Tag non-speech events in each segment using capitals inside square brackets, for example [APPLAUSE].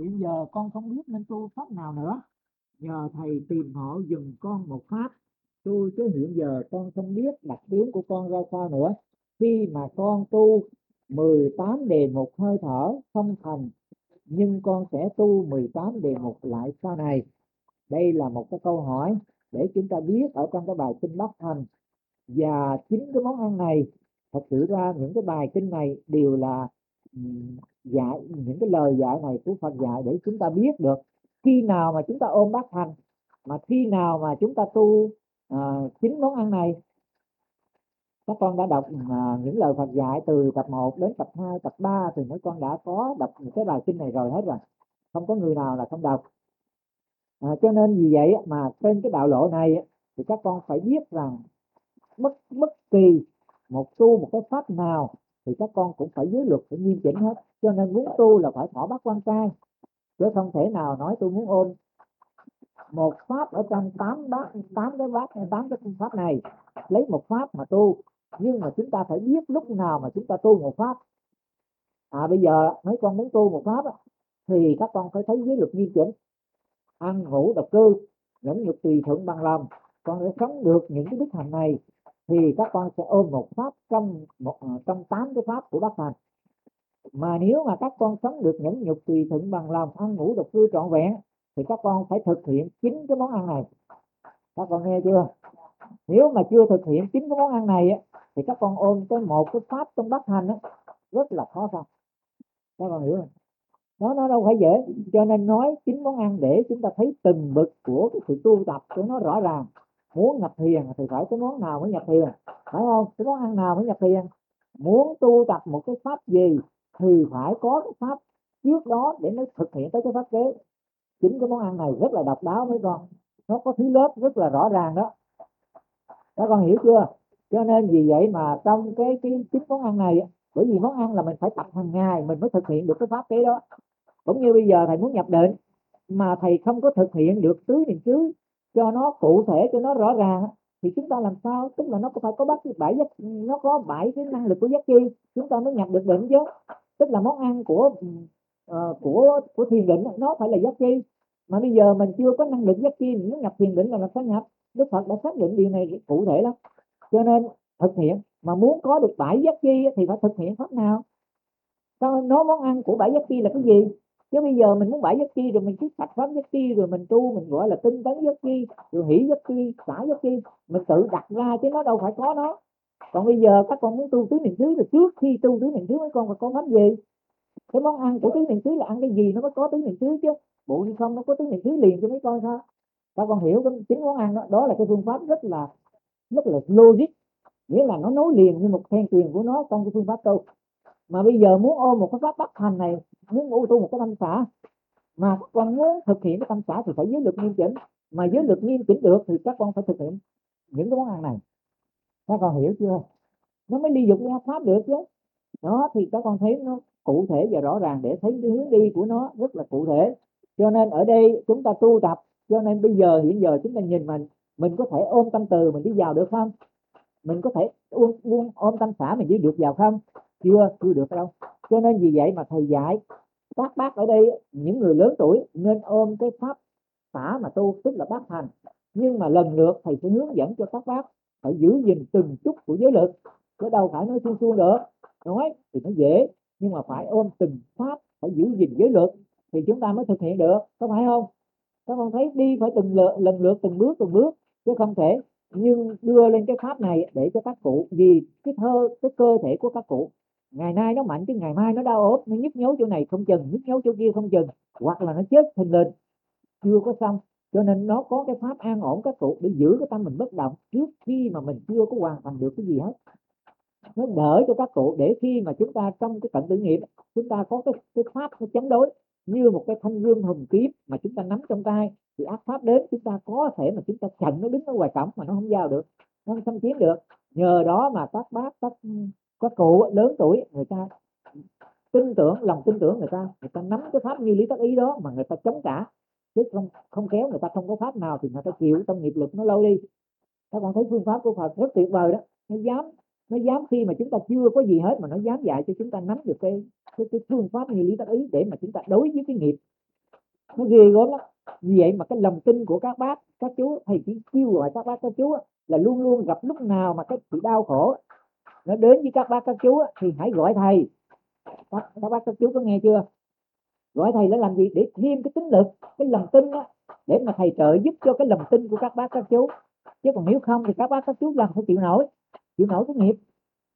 hiện giờ con không biết nên tu pháp nào nữa. Nhờ thầy tìm họ dừng con một pháp. Tôi chứ hiện giờ con không biết đặc điểm của con ra sao nữa. Khi mà con tu 18 đề mục hơi thở không thành, nhưng con sẽ tu 18 đề mục lại sau này. Đây là một cái câu hỏi để chúng ta biết ở trong cái bài kinh bát thành. Và chính cái món ăn này, thật sự ra những cái bài kinh này đều là dạy những cái lời dạy này của Phật dạy để chúng ta biết được khi nào mà chúng ta ôm bát thành mà khi nào mà chúng ta tu à, chín chính món ăn này. Các con đã đọc uh, những lời Phật dạy từ tập 1 đến tập 2, tập 3 thì mấy con đã có đọc những cái bài kinh này rồi hết rồi. Không có người nào là không đọc. À, cho nên vì vậy mà trên cái đạo lộ này thì các con phải biết rằng bất bất kỳ một tu một cái pháp nào thì các con cũng phải dưới luật phải nghiêm chỉnh hết. Cho nên muốn tu là phải thỏa bắt quan trai. Chứ không thể nào nói tôi muốn ôn một pháp ở trong tám bát, tám cái bát, tám cái phương pháp này. Lấy một pháp mà tu. Nhưng mà chúng ta phải biết lúc nào mà chúng ta tu một pháp. À bây giờ mấy con muốn tu một pháp thì các con phải thấy dưới luật nghiêm chỉnh. Ăn ngủ độc cư nhẫn nhục tùy thuận bằng lòng. Con sẽ sống được những cái đức hạnh này thì các con sẽ ôm một pháp trong một à, trong tám cái pháp của bác thành mà nếu mà các con sống được nhẫn nhục, tùy thuận, bằng lòng, ăn ngủ độc cư trọn vẹn, thì các con phải thực hiện chính cái món ăn này. Các con nghe chưa? Nếu mà chưa thực hiện chính cái món ăn này thì các con ôm tới một cái pháp trong bát hành rất là khó khăn. Các con hiểu không? Nó nó đâu phải dễ, cho nên nói chính món ăn để chúng ta thấy từng bực của cái sự tu tập của nó rõ ràng muốn nhập thiền thì phải cái món nào mới nhập thiền, phải không? Cái món ăn nào mới nhập thiền? Muốn tu tập một cái pháp gì thì phải có cái pháp trước đó để nó thực hiện tới cái pháp kế. Chính cái món ăn này rất là độc đáo mấy con. Nó có thứ lớp rất là rõ ràng đó. Các con hiểu chưa? Cho nên vì vậy mà trong cái cái chính món ăn này bởi vì món ăn là mình phải tập hàng ngày mình mới thực hiện được cái pháp kế đó. Cũng như bây giờ thầy muốn nhập định mà thầy không có thực hiện được tứ niệm xứ cho nó cụ thể cho nó rõ ràng thì chúng ta làm sao? Tức là nó có phải có bắt bảy giác nó có bảy cái năng lực của giác chi chúng ta mới nhập được định chứ. Tức là món ăn của uh, của của thiền định nó phải là giác chi. Mà bây giờ mình chưa có năng lực giác chi mình muốn nhập thiền định là mình phải nhập. Đức phật đã xác định điều này cụ thể lắm. Cho nên thực hiện mà muốn có được bảy giác chi thì phải thực hiện pháp nào? Nó nói món ăn của bảy giác chi là cái gì? Chứ bây giờ mình muốn bảy giấc chi rồi mình cứ sạch pháp giấc chi rồi mình tu, mình gọi là tinh tấn giấc chi, rồi hỷ giấc chi xả giấc chi, mình tự đặt ra chứ nó đâu phải có nó. Còn bây giờ các con muốn tu tứ niệm xứ thì trước khi tu tứ niệm xứ mấy con phải có pháp gì? Cái món ăn của tứ niệm xứ là ăn cái gì? Nó mới có tứ niệm xứ chứ. Bộ đi không, nó có tứ niệm xứ liền cho mấy con sao các con hiểu cái chính món ăn đó. Đó là cái phương pháp rất là rất là logic. Nghĩa là nó nối liền như một then truyền của nó trong cái phương pháp tu mà bây giờ muốn ôm một cái pháp bất thành này muốn ngủ tu một cái tâm xã mà các con muốn thực hiện cái tâm xã thì phải giới lực nghiêm chỉnh. Mà giới lực nghiêm chỉnh được thì các con phải thực hiện những cái món ăn này. Các con hiểu chưa? Nó mới đi dục ra pháp được chứ. Đó thì các con thấy nó cụ thể và rõ ràng để thấy cái hướng đi của nó rất là cụ thể. Cho nên ở đây chúng ta tu tập cho nên bây giờ hiện giờ chúng ta nhìn mình mình có thể ôm tâm từ mình đi vào được không? Mình có thể ôm, ôm, ôm tâm xã mình đi được vào không? Chưa chưa được đâu. Cho nên vì vậy mà thầy dạy các bác ở đây những người lớn tuổi nên ôm cái pháp xả mà tu tức là bác thành nhưng mà lần lượt thầy sẽ hướng dẫn cho các bác phải giữ gìn từng chút của giới lực chứ đâu phải nói suông suông được. Nói thì nó dễ nhưng mà phải ôm từng pháp phải giữ gìn giới luật thì chúng ta mới thực hiện được. Có phải không? Các con thấy đi phải từng lượt, lần lượt từng bước từng bước chứ không thể. Nhưng đưa lên cái pháp này để cho các cụ vì cái thơ cái cơ thể của các cụ ngày nay nó mạnh chứ ngày mai nó đau ốm nó nhức nhối chỗ này không chừng, nhức nhối chỗ kia không chừng, hoặc là nó chết thình lình. Chưa có xong, cho nên nó có cái pháp an ổn, các cụ để giữ cái tâm mình bất động trước khi mà mình chưa có hoàn thành được cái gì hết. Nó đỡ cho các cụ để khi mà chúng ta trong cái cận tử nghiệp chúng ta có cái cái pháp nó chống đối, như một cái thanh gương hùng kiếm mà chúng ta nắm trong tay, thì ác pháp đến, chúng ta có thể mà chúng ta chặn nó đứng ở ngoài cổng mà nó không vào được, nó không xâm chiếm được. Nhờ đó mà các bác, các có cụ lớn tuổi người ta tin tưởng lòng tin tưởng người ta người ta nắm cái pháp như lý tác ý đó mà người ta chống trả. Chứ không không kéo người ta không có pháp nào thì người ta chịu trong nghiệp lực nó lâu đi. Các bạn thấy phương pháp của Phật rất tuyệt vời đó. Nó dám nó dám khi mà chúng ta chưa có gì hết mà nó dám dạy cho chúng ta nắm được cái cái, cái phương pháp như lý tác ý để mà chúng ta đối với cái nghiệp. Nó ghê gớm lắm. Vì vậy mà cái lòng tin của các bác các chú thầy chỉ kêu gọi các bác các chú là luôn luôn gặp lúc nào mà cái sự đau khổ nó đến với các bác các chú thì hãy gọi thầy. Các, các bác các chú có nghe chưa? Gọi thầy để làm gì? Để thêm cái tính lực cái lòng tin đó để mà thầy trợ giúp cho cái lòng tin của các bác các chú. Chứ còn nếu không thì các bác các chú làm phải chịu nổi? Chịu nổi cái nghiệp.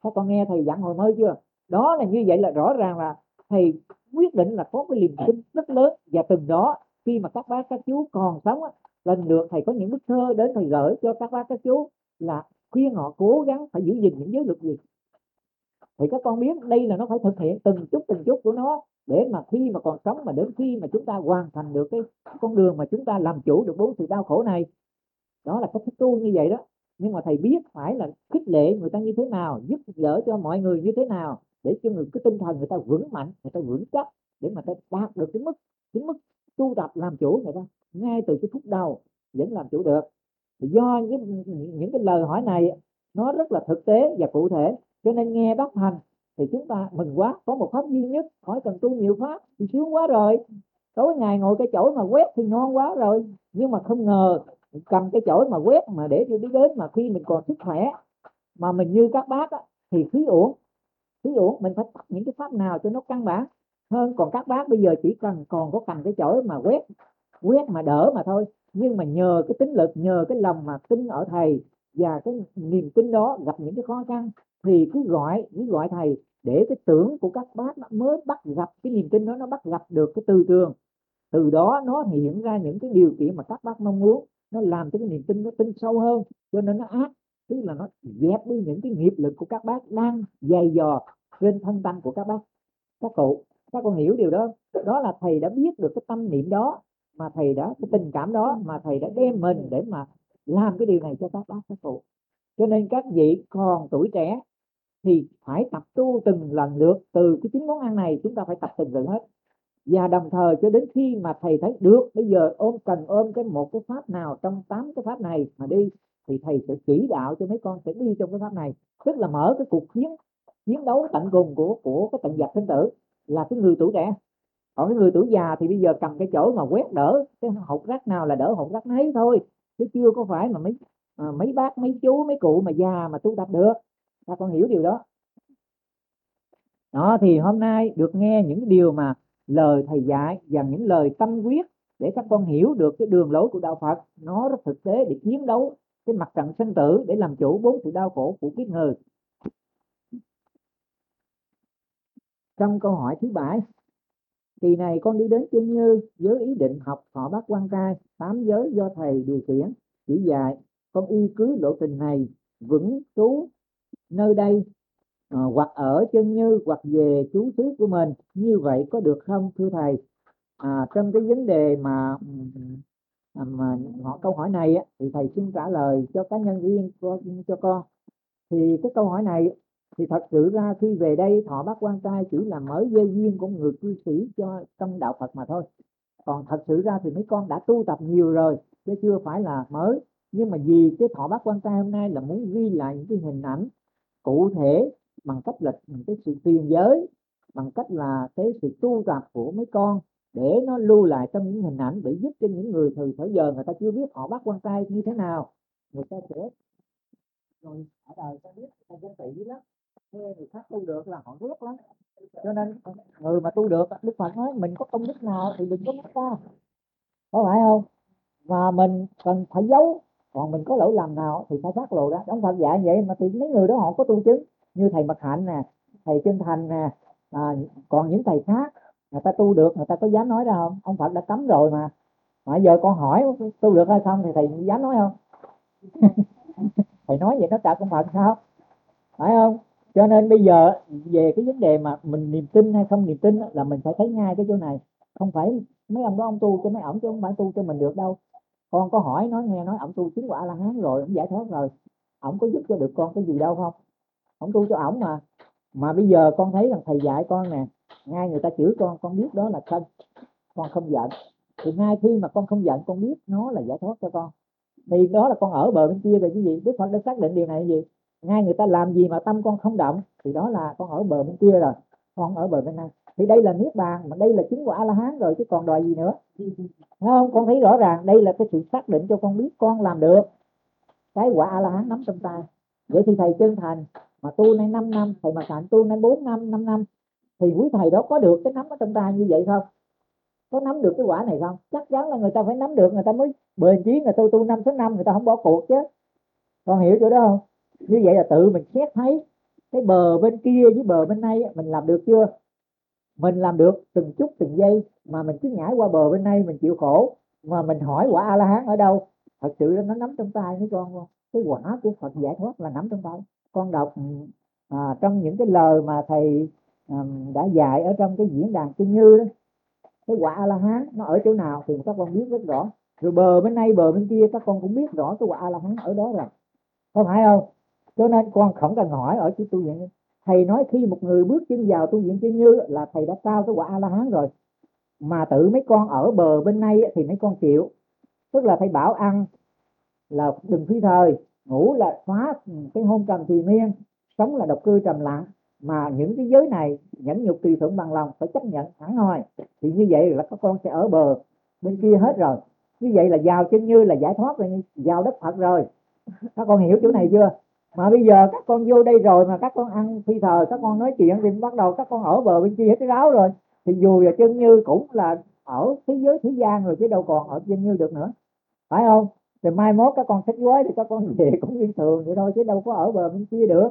Các con nghe thầy dặn hồi mới chưa? Đó là như vậy là rõ ràng là thầy quyết định là có cái niềm tin rất lớn. Và từng đó khi mà các bác các chú còn sống lần lượt thầy có những bức thơ đến thầy gửi cho các bác các chú là khuyên họ cố gắng phải giữ gìn những giới luật gì. Thì các con biết đây là nó phải thực hiện từng chút từng chút của nó để mà khi mà còn sống mà đến khi mà chúng ta hoàn thành được cái con đường mà chúng ta làm chủ được bốn sự đau khổ này. Đó là cách thức tu như vậy đó. Nhưng mà thầy biết phải là khích lệ người ta như thế nào, giúp đỡ cho mọi người như thế nào để cho người, cái tinh thần người ta vững mạnh, người ta vững chắc để mà ta đạt được cái mức cái mức tu tập làm chủ người ta ngay từ cái phút đầu vẫn làm chủ được do những, những cái lời hỏi này nó rất là thực tế và cụ thể. Cho nên nghe bác hành thì chúng ta mừng quá có một pháp duy nhất khỏi cần tu nhiều pháp thì sướng quá rồi. Tối ngày ngồi cái chỗ mà quét thì ngon quá rồi. Nhưng mà không ngờ cầm cái chổi mà quét mà để cho đi đến mà khi mình còn sức khỏe mà mình như các bác á, thì khí uổng. Khí uổng mình phải tập những cái pháp nào cho nó căn bản hơn. Còn các bác bây giờ chỉ cần còn có cầm cái chổi mà quét quét mà đỡ mà thôi. Nhưng mà nhờ cái tính lực, nhờ cái lòng mà tin ở thầy và cái niềm tin đó gặp những cái khó khăn thì cứ gọi cứ gọi thầy để cái tưởng của các bác nó mới bắt gặp, cái niềm tin đó nó bắt gặp được cái từ trường từ đó nó hiện ra những cái điều kiện mà các bác mong muốn, nó làm cho cái niềm tin nó tin sâu hơn, cho nên nó ác, tức là nó dẹp đi những cái nghiệp lực của các bác đang dày dò trên thân tâm của các bác. Các cụ, các con hiểu điều đó đó là thầy đã biết được cái tâm niệm đó mà thầy đã cái tình cảm đó mà thầy đã đem mình để mà làm cái điều này cho các bác các cụ. Cho nên các vị còn tuổi trẻ thì phải tập tu từng lần lượt từ cái chín món ăn này chúng ta phải tập từng lần hết. Và đồng thời cho đến khi mà thầy thấy được bây giờ ôm cần ôm cái một cái pháp nào trong tám cái pháp này mà đi thì thầy sẽ chỉ đạo cho mấy con sẽ đi trong cái pháp này. Tức là mở cái cuộc chiến chiến đấu tận cùng của của cái tận giặc sinh tử là cái người tuổi trẻ còn cái người tuổi già thì bây giờ cầm cái chỗ mà quét đỡ cái hột rác nào là đỡ hột rác nấy thôi. Chứ chưa có phải mà mấy à, mấy bác mấy chú mấy cụ mà già mà tu tập được. Ta con hiểu điều đó. Đó thì hôm nay được nghe những điều mà lời thầy dạy và những lời tâm quyết để các con hiểu được cái đường lối của đạo Phật nó rất thực tế để chiến đấu cái mặt trận sinh tử để làm chủ bốn sự đau khổ của kiếp người. Trong câu hỏi thứ bảy kỳ này con đi đến chân như với ý định học họ bác quan trai tám giới do thầy điều khiển. Chỉ dạy con y cứ lộ trình này vững trú nơi đây à, hoặc ở chân như hoặc về chú xứ của mình. Như vậy có được không thưa thầy? À, trong cái vấn đề mà à, mà họ câu hỏi này á, thì thầy xin trả lời cho cá nhân riêng cho, cho con. Thì cái câu hỏi này thì thật sự ra khi về đây, thọ bác quan trai chỉ là mới dây duyên của người cư sĩ cho trong đạo Phật mà thôi. Còn thật sự ra thì mấy con đã tu tập nhiều rồi, chứ chưa phải là mới. Nhưng mà vì cái thọ bác quan trai hôm nay là muốn ghi lại những cái hình ảnh cụ thể bằng cách là cái sự truyền giới, bằng cách là cái sự tu tập của mấy con để nó lưu lại trong những hình ảnh để giúp cho những người từ thời giờ người ta chưa biết họ bắt quan trai như thế nào. Người ta sẽ rồi, ở đời ta biết, ta dân tị lắm người khác tu được là họ ghét lắm. Cho nên người mà tu được đức phật nói mình có công đức nào thì đừng có mất ra, có phải không? Và mình cần phải giấu còn mình có lỗi lầm nào thì phải phát lộ ra. Ông phật dạy vậy mà thì mấy người đó họ có tu chứng. Như thầy Mật Hạnh nè thầy Chân Thành nè à, còn những thầy khác người ta tu được người ta có dám nói ra không? Ông Phật đã cấm rồi mà. Mà giờ con hỏi tu được hay không thì thầy dám nói không? [LAUGHS] Thầy nói vậy nó trả công Phật sao? Phải không? Cho nên bây giờ về cái vấn đề mà mình niềm tin hay không niềm tin là mình phải thấy ngay cái chỗ này. Không phải mấy ông đó ông tu cho mấy ổng chứ không phải tu cho mình được đâu. Con có hỏi nói nghe nói, ổng tu chứng quả là hán rồi, ổng giải thoát rồi. Ổng có giúp cho được con cái gì đâu không? Ổng tu cho ổng mà. Mà bây giờ con thấy rằng thầy dạy con nè, ngay người ta chửi con con biết đó là thân, con không giận. Thì ngay khi mà con không giận, con biết nó là giải thoát cho con. Thì đó là con ở bờ bên kia rồi cái gì? Đức phật đã xác định điều này gì? Ngay người ta làm gì mà tâm con không động, thì đó là con ở bờ bên kia rồi, con ở bờ bên này thì đây là niết bàn, mà đây là chính quả a la hán rồi, chứ còn đòi gì nữa. Thấy không? Con thấy rõ ràng, đây là cái sự xác định cho con biết con làm được. Cái quả a la hán nắm trong tay. Vậy thì thầy chân thành, mà tu nay 5 năm, thầy mà cạnh tu nay 4 năm 5 năm, thì quý thầy đó có được cái nắm ở trong tay như vậy không? Có nắm được cái quả này không? Chắc chắn là người ta phải nắm được, người ta mới bền chí người ta tu năm số năm, người ta không bỏ cuộc chứ. Con hiểu chỗ đó không? Như vậy là tự mình xét thấy cái bờ bên kia với bờ bên này mình làm được chưa? Mình làm được từng chút từng giây mà mình cứ nhảy qua bờ bên này mình chịu khổ mà mình hỏi quả a la hán ở đâu? Thật sự nó nắm trong tay mấy con không cái quả của phật giải thoát là nắm trong tay. Con đọc ừ, à, trong những cái lời mà thầy um, đã dạy ở trong cái diễn đàn kinh như đó cái quả a la hán nó ở chỗ nào thì các con biết rất rõ. Rồi bờ bên này bờ bên kia các con cũng biết rõ cái quả a la hán ở đó rồi. Có phải không? Cho nên con không cần hỏi ở chỗ tu viện. Thầy nói khi một người bước chân vào tu viện chân như là thầy đã cao cái quả a la hán rồi. Mà tự mấy con ở bờ bên này thì mấy con chịu. Tức là thầy bảo ăn là đừng phi thời, ngủ là phá cái hôn trầm thì miên, sống là độc cư trầm lặng. Mà những cái giới này, nhẫn nhục tùy thuận bằng lòng, phải chấp nhận thẳng thôi thì như vậy là các con sẽ ở bờ bên kia hết rồi. Như vậy là vào chân như là giải thoát rồi vào đất phật rồi. Các con hiểu chỗ này chưa? Mà bây giờ các con vô đây rồi mà các con ăn phi thờ, các con nói chuyện thì bắt đầu các con ở bờ bên kia hết cái ráo rồi. Thì dù là chân như cũng là ở thế giới thế gian rồi, chứ đâu còn ở chân như được nữa. Phải không? Thì mai mốt các con thích gói thì các con về [LAUGHS] cũng như thường vậy thôi, chứ đâu có ở bờ bên kia được.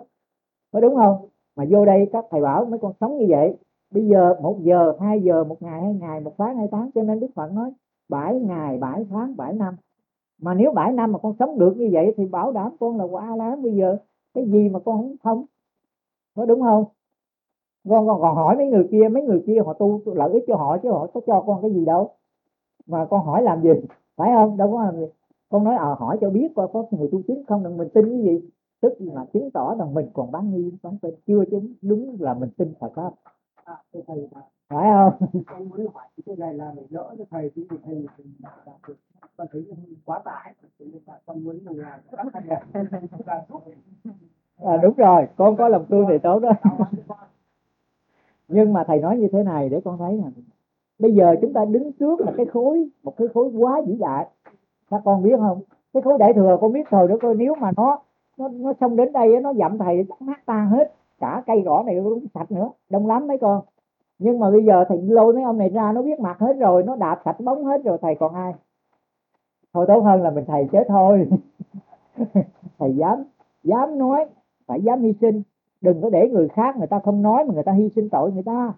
Có đúng không? Mà vô đây các thầy bảo mấy con sống như vậy. Bây giờ một giờ, hai giờ, một ngày, hai ngày, một tháng, hai tháng, cho nên đức phật nói, bảy ngày, bảy tháng, bảy năm mà nếu bảy năm mà con sống được như vậy thì bảo đảm con là quả lá bây giờ. Cái gì mà con không không có đúng không? Con còn còn hỏi mấy người kia mấy người kia họ tu lợi ích cho họ chứ họ có cho con cái gì đâu. Mà con hỏi làm gì? Phải không? Đâu có làm gì. Con nói ờ à, hỏi cho biết coi có người tu chứng không? Đừng mình tin cái gì. Tức là chứng tỏ rằng mình còn bán nghi bán tin chưa chứng đúng là mình tin Phật pháp. À, thầy, à, phải không? Con muốn hỏi cái này là để đỡ cho thầy thì thầy con thấy quá tải. Con muốn là à, đúng rồi. Con có lòng thương thì tốt đó. Nhưng mà thầy nói như thế này để con thấy nè. Bây giờ chúng ta đứng trước là cái khối một cái khối quá vĩ đại. Các con biết không? Cái khối đại thừa con biết thời đó coi nếu mà nó nó nó xông đến đây nó dặm thầy chắc nát tan hết. Cả cây cỏ này cũng sạch nữa. Đông lắm mấy con nhưng mà bây giờ thầy lôi mấy ông này ra, nó biết mặt hết rồi, nó đạp sạch bóng hết rồi, thầy còn ai? Thôi tốt hơn là mình thầy chết thôi. [LAUGHS] Thầy dám dám nói, phải dám hy sinh. Đừng có để người khác người ta không nói mà người ta hy sinh tội người ta.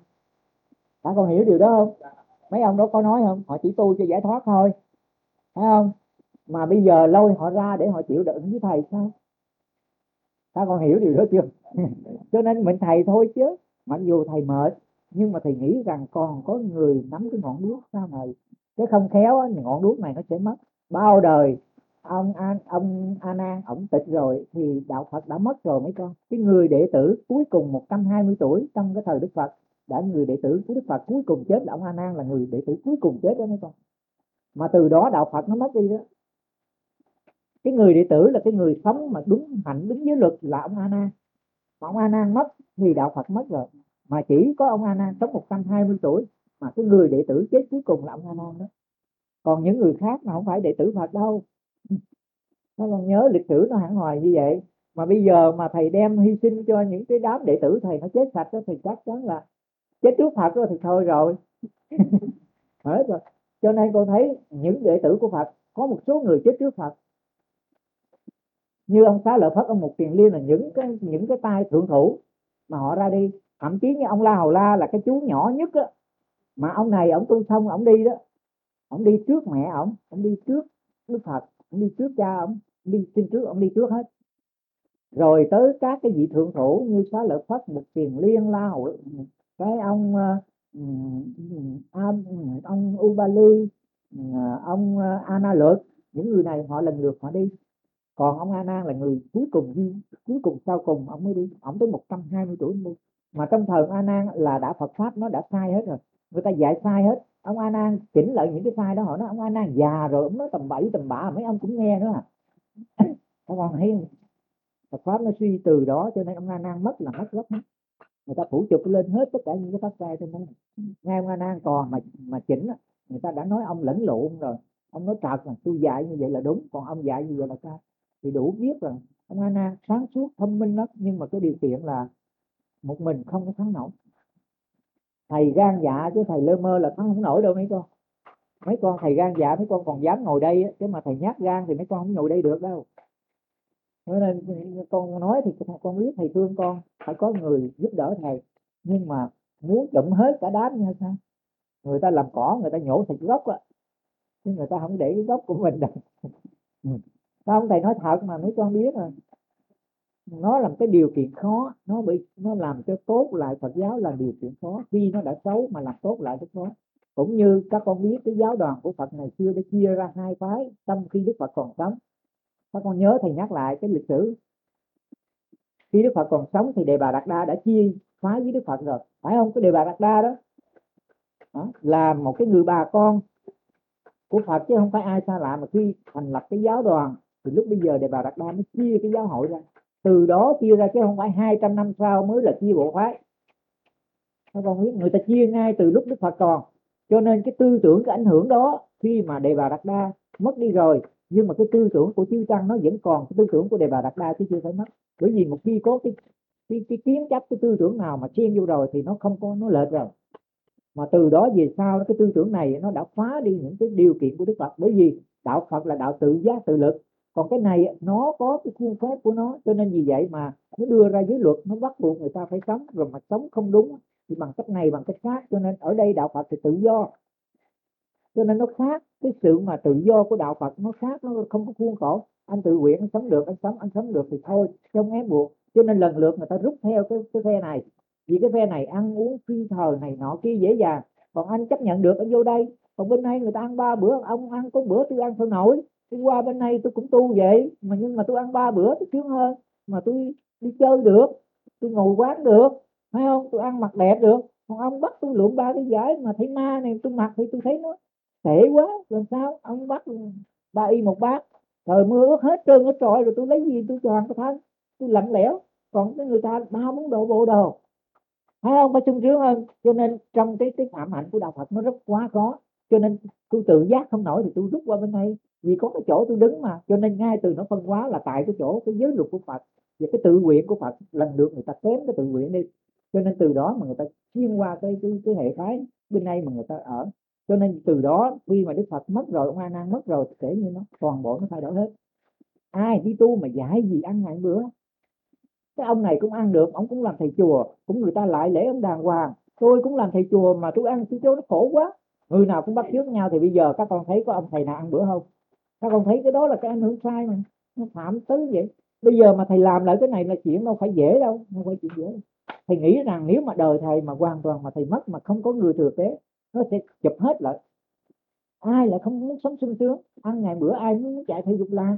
Ta còn hiểu điều đó không? Mấy ông đó có nói không? Họ chỉ tu cho giải thoát thôi. Thấy không? Mà bây giờ lôi họ ra để họ chịu đựng với thầy sao? Ta còn hiểu điều đó chưa? [LAUGHS] Cho nên mình thầy thôi chứ. Mặc dù thầy mệt nhưng mà thầy nghĩ rằng còn có người nắm cái ngọn đuốc sau này, chứ không khéo ngọn đuốc này nó sẽ mất. Bao đời, ông an, ông a nan ổng tịch rồi, thì đạo phật đã mất rồi mấy con. Cái người đệ tử cuối cùng 120 tuổi trong cái thời đức phật, đã người đệ tử của đức phật cuối cùng chết, là ông a nan là người đệ tử cuối cùng chết đó mấy con. Mà từ đó đạo phật nó mất đi đó. Cái người đệ tử là cái người sống mà đúng hạnh, đúng giới luật là ông a nan mà ông a nan mất thì đạo phật mất rồi mà chỉ có ông a nan sống 120 tuổi mà cái người đệ tử chết cuối cùng là ông a nan đó. Còn những người khác mà không phải đệ tử phật đâu. Nó còn nhớ lịch sử nó hẳn hoài như vậy. Mà bây giờ mà thầy đem hy sinh cho những cái đám đệ tử thầy nó chết sạch đó, thì chắc chắn là chết trước phật đó thì thôi rồi. [LAUGHS] Hết rồi. Cho nên con thấy những đệ tử của phật, có một số người chết trước phật. Như ông xá lợi phất, ông một tiền liên là những cái những cái tay thượng thủ mà họ ra đi thậm chí như ông la hầu la là cái chú nhỏ nhất á mà ông này ông tu xong ông đi đó. Ông đi trước mẹ ông ông đi trước đức phật ông đi trước cha ông đi xin trước ông đi trước hết. Rồi tới các cái vị thượng thủ như xá lợi phất một tiền liên la hầu cái ông ờ, ông, ờ, ông ờ, ubali ông ana lược những người này họ lần lượt họ đi. Còn ông a nan là người cuối cùng đi cuối cùng sau cùng ông mới đi. Ông tới 120 tuổi đi mà trong thời ông a nan là đã phật pháp, nó đã sai hết rồi. Người ta dạy sai hết. Ông a nan chỉnh lại những cái sai đó họ nói ông a nan già rồi, ông nói tầm bậy tầm bạ, mấy ông cũng nghe nữa à. Các con thấy Phật pháp nó suy từ đó cho nên ông a nan mất là mất gốc hết người ta phủ chụp lên hết tất cả những cái pháp sai trên đó. Ngay ông a nan còn mà mà chỉnh người ta đã nói ông lẫn lộn rồi. Ông nói trật là tôi dạy như vậy là đúng, còn ông dạy như vậy là sai. Thì đủ biết rồi. Ông a nan sáng suốt, thông minh lắm, nhưng mà cái điều kiện là một mình không có thắng nổi. Thầy gan dạ chứ thầy lơ mơ là thắng không nổi đâu mấy con. Mấy con thầy gan dạ mấy con còn dám ngồi đây chứ mà thầy nhát gan thì mấy con không ngồi đây được đâu. Cho nên con nói thì con biết thầy thương con, phải có người giúp đỡ thầy. Nhưng mà muốn đụng hết cả đám như sao? Người ta làm cỏ, người ta nhổ thịt gốc á, chứ người ta không để cái gốc của mình đâu. [LAUGHS] Sao ông thầy nói thật mà mấy con biết rồi nó làm cái điều kiện khó nó bị nó làm cho tốt lại Phật giáo là điều kiện khó. Khi nó đã xấu mà làm tốt lại rất khó. Cũng như các con biết cái giáo đoàn của Phật ngày xưa đã chia ra hai phái trong khi Đức Phật còn sống. Các con nhớ thầy nhắc lại cái lịch sử. Khi Đức Phật còn sống thì Đề Bà Đạt Đa đã chia phái với Đức Phật rồi. Phải không? Cái Đề Bà Đạt Đa đó, đó là một cái người bà con của Phật chứ không phải ai xa lạ. Mà khi thành lập cái giáo đoàn thì lúc bây giờ Đề Bà Đạt Đa mới chia cái giáo hội ra từ đó chia ra chứ không phải 200 năm sau mới là chia bộ phái. Các con biết người ta chia ngay từ lúc Đức Phật còn. Cho nên cái tư tưởng, cái ảnh hưởng đó, khi mà Đề Bà Đạt Đa mất đi rồi, nhưng mà cái tư tưởng của chư tăng nó vẫn còn, cái tư tưởng của đề bà đạt đa chứ chưa phải mất. Bởi vì một khi có cái cái cái kiến chấp, cái tư tưởng nào mà chen vô rồi thì nó không có, nó lệch rồi. Mà từ đó về sau, cái tư tưởng này nó đã phá đi những cái điều kiện của đức phật. Bởi vì đạo phật là đạo tự giác, tự lực còn cái này nó có cái khuôn phép của nó, cho nên vì vậy mà nó đưa ra giới luật, nó bắt buộc người ta phải sống, rồi mà sống không đúng thì bằng cách này, bằng cách khác. Cho nên ở đây đạo phật thì tự do. Cho nên nó khác, cái sự mà tự do của đạo Phật nó khác, nó không có khuôn khổ. Anh tự nguyện anh sống được, anh sống anh sống được thì thôi, không ép buộc. Cho nên lần lượt người ta rút theo cái cái phe này. Vì cái phe này ăn uống phi thờ này nọ kia dễ dàng. Còn anh chấp nhận được, anh vô đây. Còn bên đây người ta ăn ba bữa, ông ăn có bữa tôi ăn sao nổi đi qua bên này tôi cũng tu vậy, mà nhưng mà tôi ăn ba bữa tôi sướng hơn mà tôi đi chơi được, tôi ngồi quán được, phải không? Tôi ăn mặc đẹp được. Còn ông bắt tôi lượm ba cái giải mà thấy ma này, tôi mặc thì tôi thấy nó tệ quá, làm sao? Ông bắt ba y một bát trời mưa ướt hết trơn hết trọi rồi tôi lấy gì tôi toàn cái thân tôi lạnh lẽo, còn cái người ta ba bốn độ bộ đồ. Thấy không? Phải sung sướng hơn. Cho nên trong cái cái phạm hạnh của đạo Phật nó rất quá khó. Cho nên tôi tự giác không nổi thì tôi rút qua bên đây vì có cái chỗ tôi đứng mà cho nên ngay từ nó phân hóa là tại cái chỗ cái giới luật của Phật và cái tự nguyện của Phật lần được người ta kém cái tự nguyện đi. Cho nên từ đó mà người ta xuyên qua cái cái, cái hệ phái bên đây mà người ta ở. Cho nên từ đó khi mà đức phật mất rồi ông a nan mất rồi kể như nó toàn bộ nó thay đổi hết. Ai đi tu mà giải gì ăn ngày bữa? Cái ông này cũng ăn được ông cũng làm thầy chùa cũng người ta lại lễ ông đàng hoàng. Tôi cũng làm thầy chùa mà tôi ăn tôi chỗ nó khổ quá. Người nào cũng bắt chước nhau thì bây giờ các con thấy có ông thầy nào ăn bữa không? Các con thấy cái đó là cái ảnh hưởng sai mà, nó phạm tứ vậy. Bây giờ mà thầy làm lại cái này là chuyện đâu phải dễ đâu không phải chuyện dễ. Thầy nghĩ rằng nếu mà đời thầy mà hoàn toàn mà thầy mất mà không có người thừa kế, nó sẽ chụp hết lại. Ai lại không muốn sống sung sướng? Ăn ngày bữa ai muốn chạy theo dục la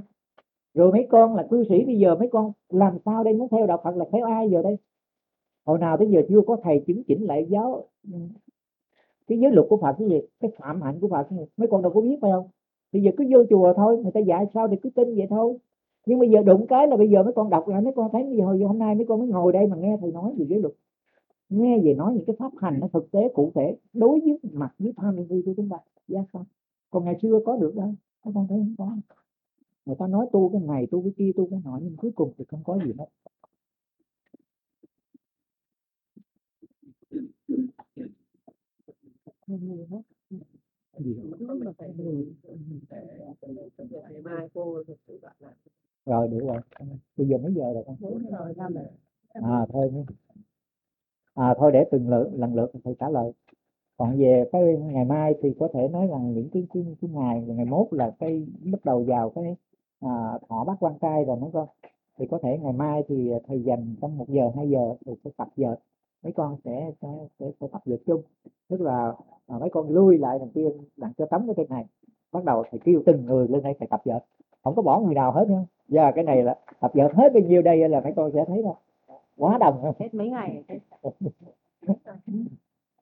rồi mấy con là cư sĩ bây giờ, mấy con làm sao đây? Muốn theo đạo phật là theo ai giờ đây? Hồi nào tới giờ chưa có thầy chứng chỉnh lại giáo ừ, cái giới luật của phật cái gì cái phạm hạnh của phật cái gì mấy con đâu có biết phải không? Bây giờ cứ vô chùa thôi, người ta dạy sao thì cứ tin vậy thôi. Nhưng bây giờ đụng cái là bây giờ mấy con đọc lại, mấy con thấy bây giờ hồi hôm nay mấy con mới ngồi đây mà nghe thầy nói về giới luật. Nghe về nói những cái pháp hành nó thực tế, cụ thể, đối với mặt với tham vi của chúng ta. Dạ Giá không còn ngày xưa có được đâu, các con thấy không có. Người ta nói tu cái này, tu cái kia, tu cái nọ, nhưng cuối cùng thì không có gì hết rồi được rồi. Bây giờ mấy giờ rồi con? À thôi à, thôi để từng lượt lần lượt thầy trả lời. Còn về cái ngày mai thì có thể nói rằng những cái cái, cái ngày ngày mốt là cái bắt đầu vào cái à, thọ bát quan trai rồi mấy con. Thì có thể ngày mai thì thầy dành trong một giờ hai giờ thì sẽ tập giờ mấy con sẽ sẽ, sẽ, sẽ tập dượt chung. Tức là à, mấy con lui lại đằng kia đằng cho tấm cái cây này. Bắt đầu thầy kêu từng người lên đây thầy tập dượt không có bỏ người nào hết nha. Giờ cái này là tập dượt hết bao nhiêu đây là mấy con sẽ thấy đâu. Quá đồng hết mấy ngày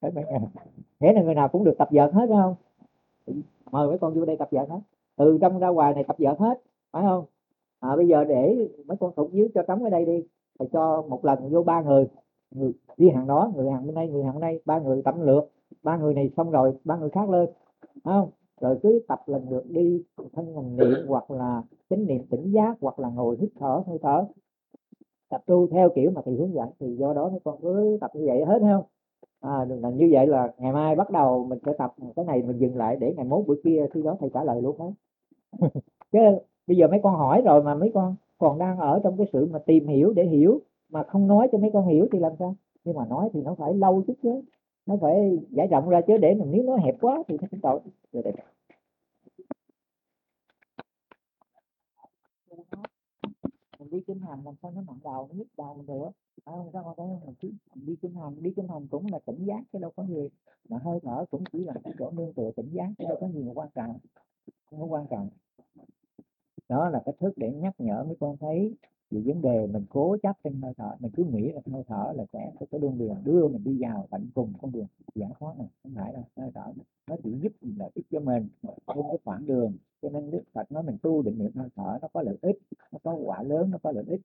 hết mấy ngày. Thế là người nào cũng được tập vợt hết phải không? Mời mấy con vô đây tập vợt hết. Từ trong ra ngoài này tập vợt hết phải không? À, bây giờ để mấy con thục dưới cho trống ở đây đi. Thầy cho một lần vô ba người người đi hàng đó người hàng bên đây người hàng bên đây ba người tập lượt ba người này xong rồi ba người khác lên không? Rồi cứ tập lần lượt đi thân hành niệm hoặc là chánh niệm tỉnh giác hoặc là ngồi hít thở hơi thở. Tập tu theo kiểu mà thầy hướng dẫn thì do đó mấy con cứ tập như vậy hết không? À, là như vậy là ngày mai bắt đầu mình sẽ tập cái này mình dừng lại để ngày mốt buổi kia khi đó thầy trả lời luôn đấy [LAUGHS] chứ bây giờ mấy con hỏi rồi mà mấy con còn đang ở trong cái sự mà tìm hiểu để hiểu mà không nói cho mấy con hiểu thì làm sao? Nhưng mà nói thì nó phải lâu chút chứ. Nó phải giải rộng ra chứ để mình nếu nó hẹp quá thì nó cũng tội. Rồi. Để mình đi kinh hành làm sao nó nặng đầu nó nhức đầu mình nữa à, không sao không thấy mình đi kinh hành đi kinh hành cũng là tỉnh giác chứ đâu có gì mà hơi thở cũng chỉ là cái chỗ nương tựa tỉnh giác chứ đâu có gì mà quan trọng. Không có quan trọng. Đó là cách thức để nhắc nhở mấy con thấy vì vấn đề mình cố chấp trên hơi thở, mình cứ nghĩ là hơi thở là sẽ có cái đường đường, đưa mình đi vào tận cùng con đường giải thoát này, không phải đâu, hơi thở nó chỉ giúp lợi ích cho mình không có khoảng đường. Cho nên đức phật nói mình tu định niệm hơi thở nó có lợi ích, nó có quả lớn, nó có lợi ích,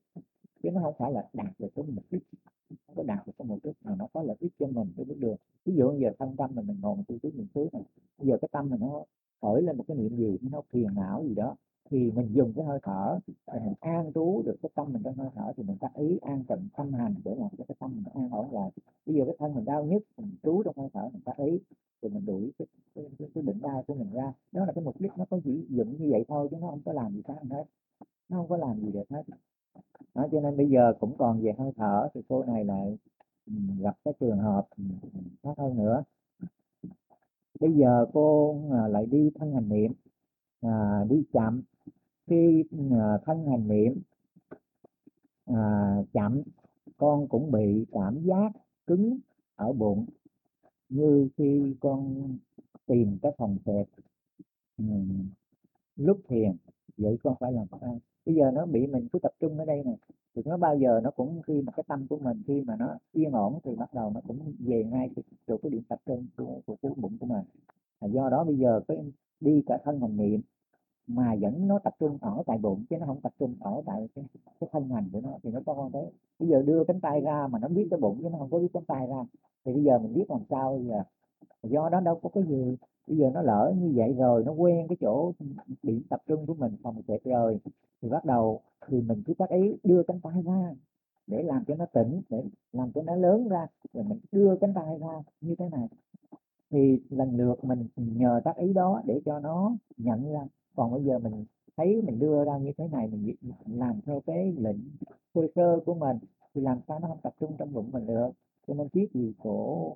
chứ nó không phải là đạt được cái mục đích nó có đạt được cái mục đích mà nó có lợi ích cho mình cái bước đường. Ví dụ giờ thân tâm mình mình ngồi tu tứ niệm xứ này, bây giờ cái tâm mình nó khởi lên một cái niệm gì, nó phiền não gì đó thì mình dùng cái hơi thở để mình an trú được cái tâm mình trong hơi thở thì mình ta ý an tịnh tâm hành để làm cho cái tâm mình an ổn lại. Bây giờ cái thân mình đau nhất mình trú trong hơi thở mình ta ý thì mình đuổi cái, cái, cái, cái bệnh đau của mình ra. Đó là cái mục đích nó có chỉ dựng như vậy thôi chứ nó không có làm gì khác hết. Nó không có làm gì được hết. Đó, cho nên bây giờ cũng còn về hơi thở thì cô này lại ừ, gặp cái trường hợp ừ, khác hơn nữa. Bây giờ cô à, lại đi thân hành niệm à, đi chậm. Khi à, thân hành niệm à, chậm con cũng bị cảm giác cứng ở bụng như khi con tìm cái phòng xẹp. Ừ, lúc thiền vậy con phải làm sao? Bây giờ nó bị mình cứ tập trung ở đây này thì nó bao giờ nó cũng khi mà cái tâm của mình khi mà nó yên ổn thì bắt đầu nó cũng về ngay chỗ cái điểm tập trung của, của cái bụng của mình. À, do đó bây giờ cái đi cả thân hành niệm mà vẫn nó tập trung ở tại bụng chứ nó không tập trung ở tại cái, cái thân hành của nó thì nó có con đấy bây giờ đưa cánh tay ra mà nó biết cái bụng chứ nó không có biết cánh tay ra thì bây giờ mình biết làm sao bây giờ? Do đó đâu có cái gì bây giờ nó lỡ như vậy rồi nó quen cái chỗ điểm tập trung của mình phòng kẹt rồi thì bắt đầu thì mình cứ tác ý đưa cánh tay ra để làm cho nó tỉnh để làm cho nó lớn ra rồi mình đưa cánh tay ra như thế này thì lần lượt mình nhờ tác ý đó để cho nó nhận ra. Còn bây giờ mình thấy mình đưa ra như thế này, mình làm theo cái lệnh cơ của mình thì làm sao nó không tập trung trong bụng mình được. Cho nên chiếc gì cổ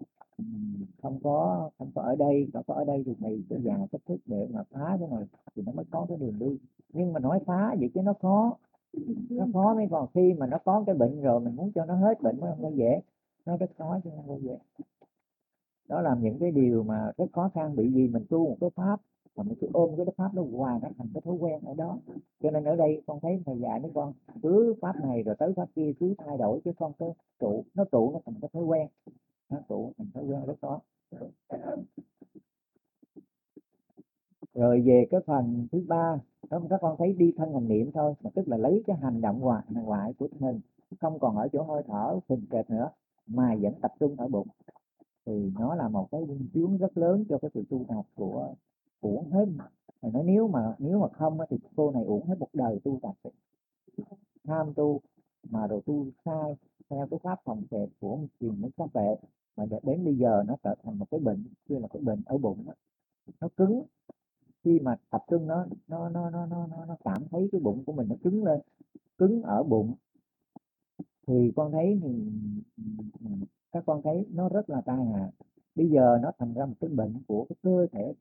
không có không có ở đây, không có ở đây thì mày sẽ dàn cách thức để mà phá cái này thì nó mới có cái đường đi. Nhưng mà nói phá vậy chứ nó khó nó khó mới còn khi mà nó có cái bệnh rồi mình muốn cho nó hết bệnh nó không có dễ, nó rất khó cho nên không có dễ đó là những cái điều mà rất khó khăn bị gì mình tu một cái pháp mà mình cứ ôm cái pháp nó hoài, nó thành cái thói quen ở đó. Cho nên ở đây con thấy thầy dạy mấy con, cứ pháp này rồi tới pháp kia cứ thay đổi, chứ con cứ trụ, nó trụ nó thành cái thói quen. Nó trụ thành thói quen rất khó. Rồi về cái phần thứ ba, đó, các con thấy đi thân hành niệm thôi, mà tức là lấy cái hành động ngoại ngoại của mình không còn ở chỗ hơi thở phình kệt nữa, mà vẫn tập trung ở bụng thì nó là một cái vinh chướng rất lớn cho cái sự tu tập của uổng hết thầy nói nếu mà nếu mà không thì cô này uổng hết một đời tu tập tham tu, mà rồi tu sai theo cái pháp phòng vệ của truyền mấy pháp vệ, mà đến bây giờ nó trở thành một cái bệnh kia là cái bệnh ở bụng đó. nó cứng. Khi mà tập trung nó nó nó nó nó nó cảm thấy cái bụng của mình nó cứng lên, cứng ở bụng. Thì con thấy thì các con thấy nó rất là tai hại bây giờ nó thành ra một cái bệnh của cái cơ thể.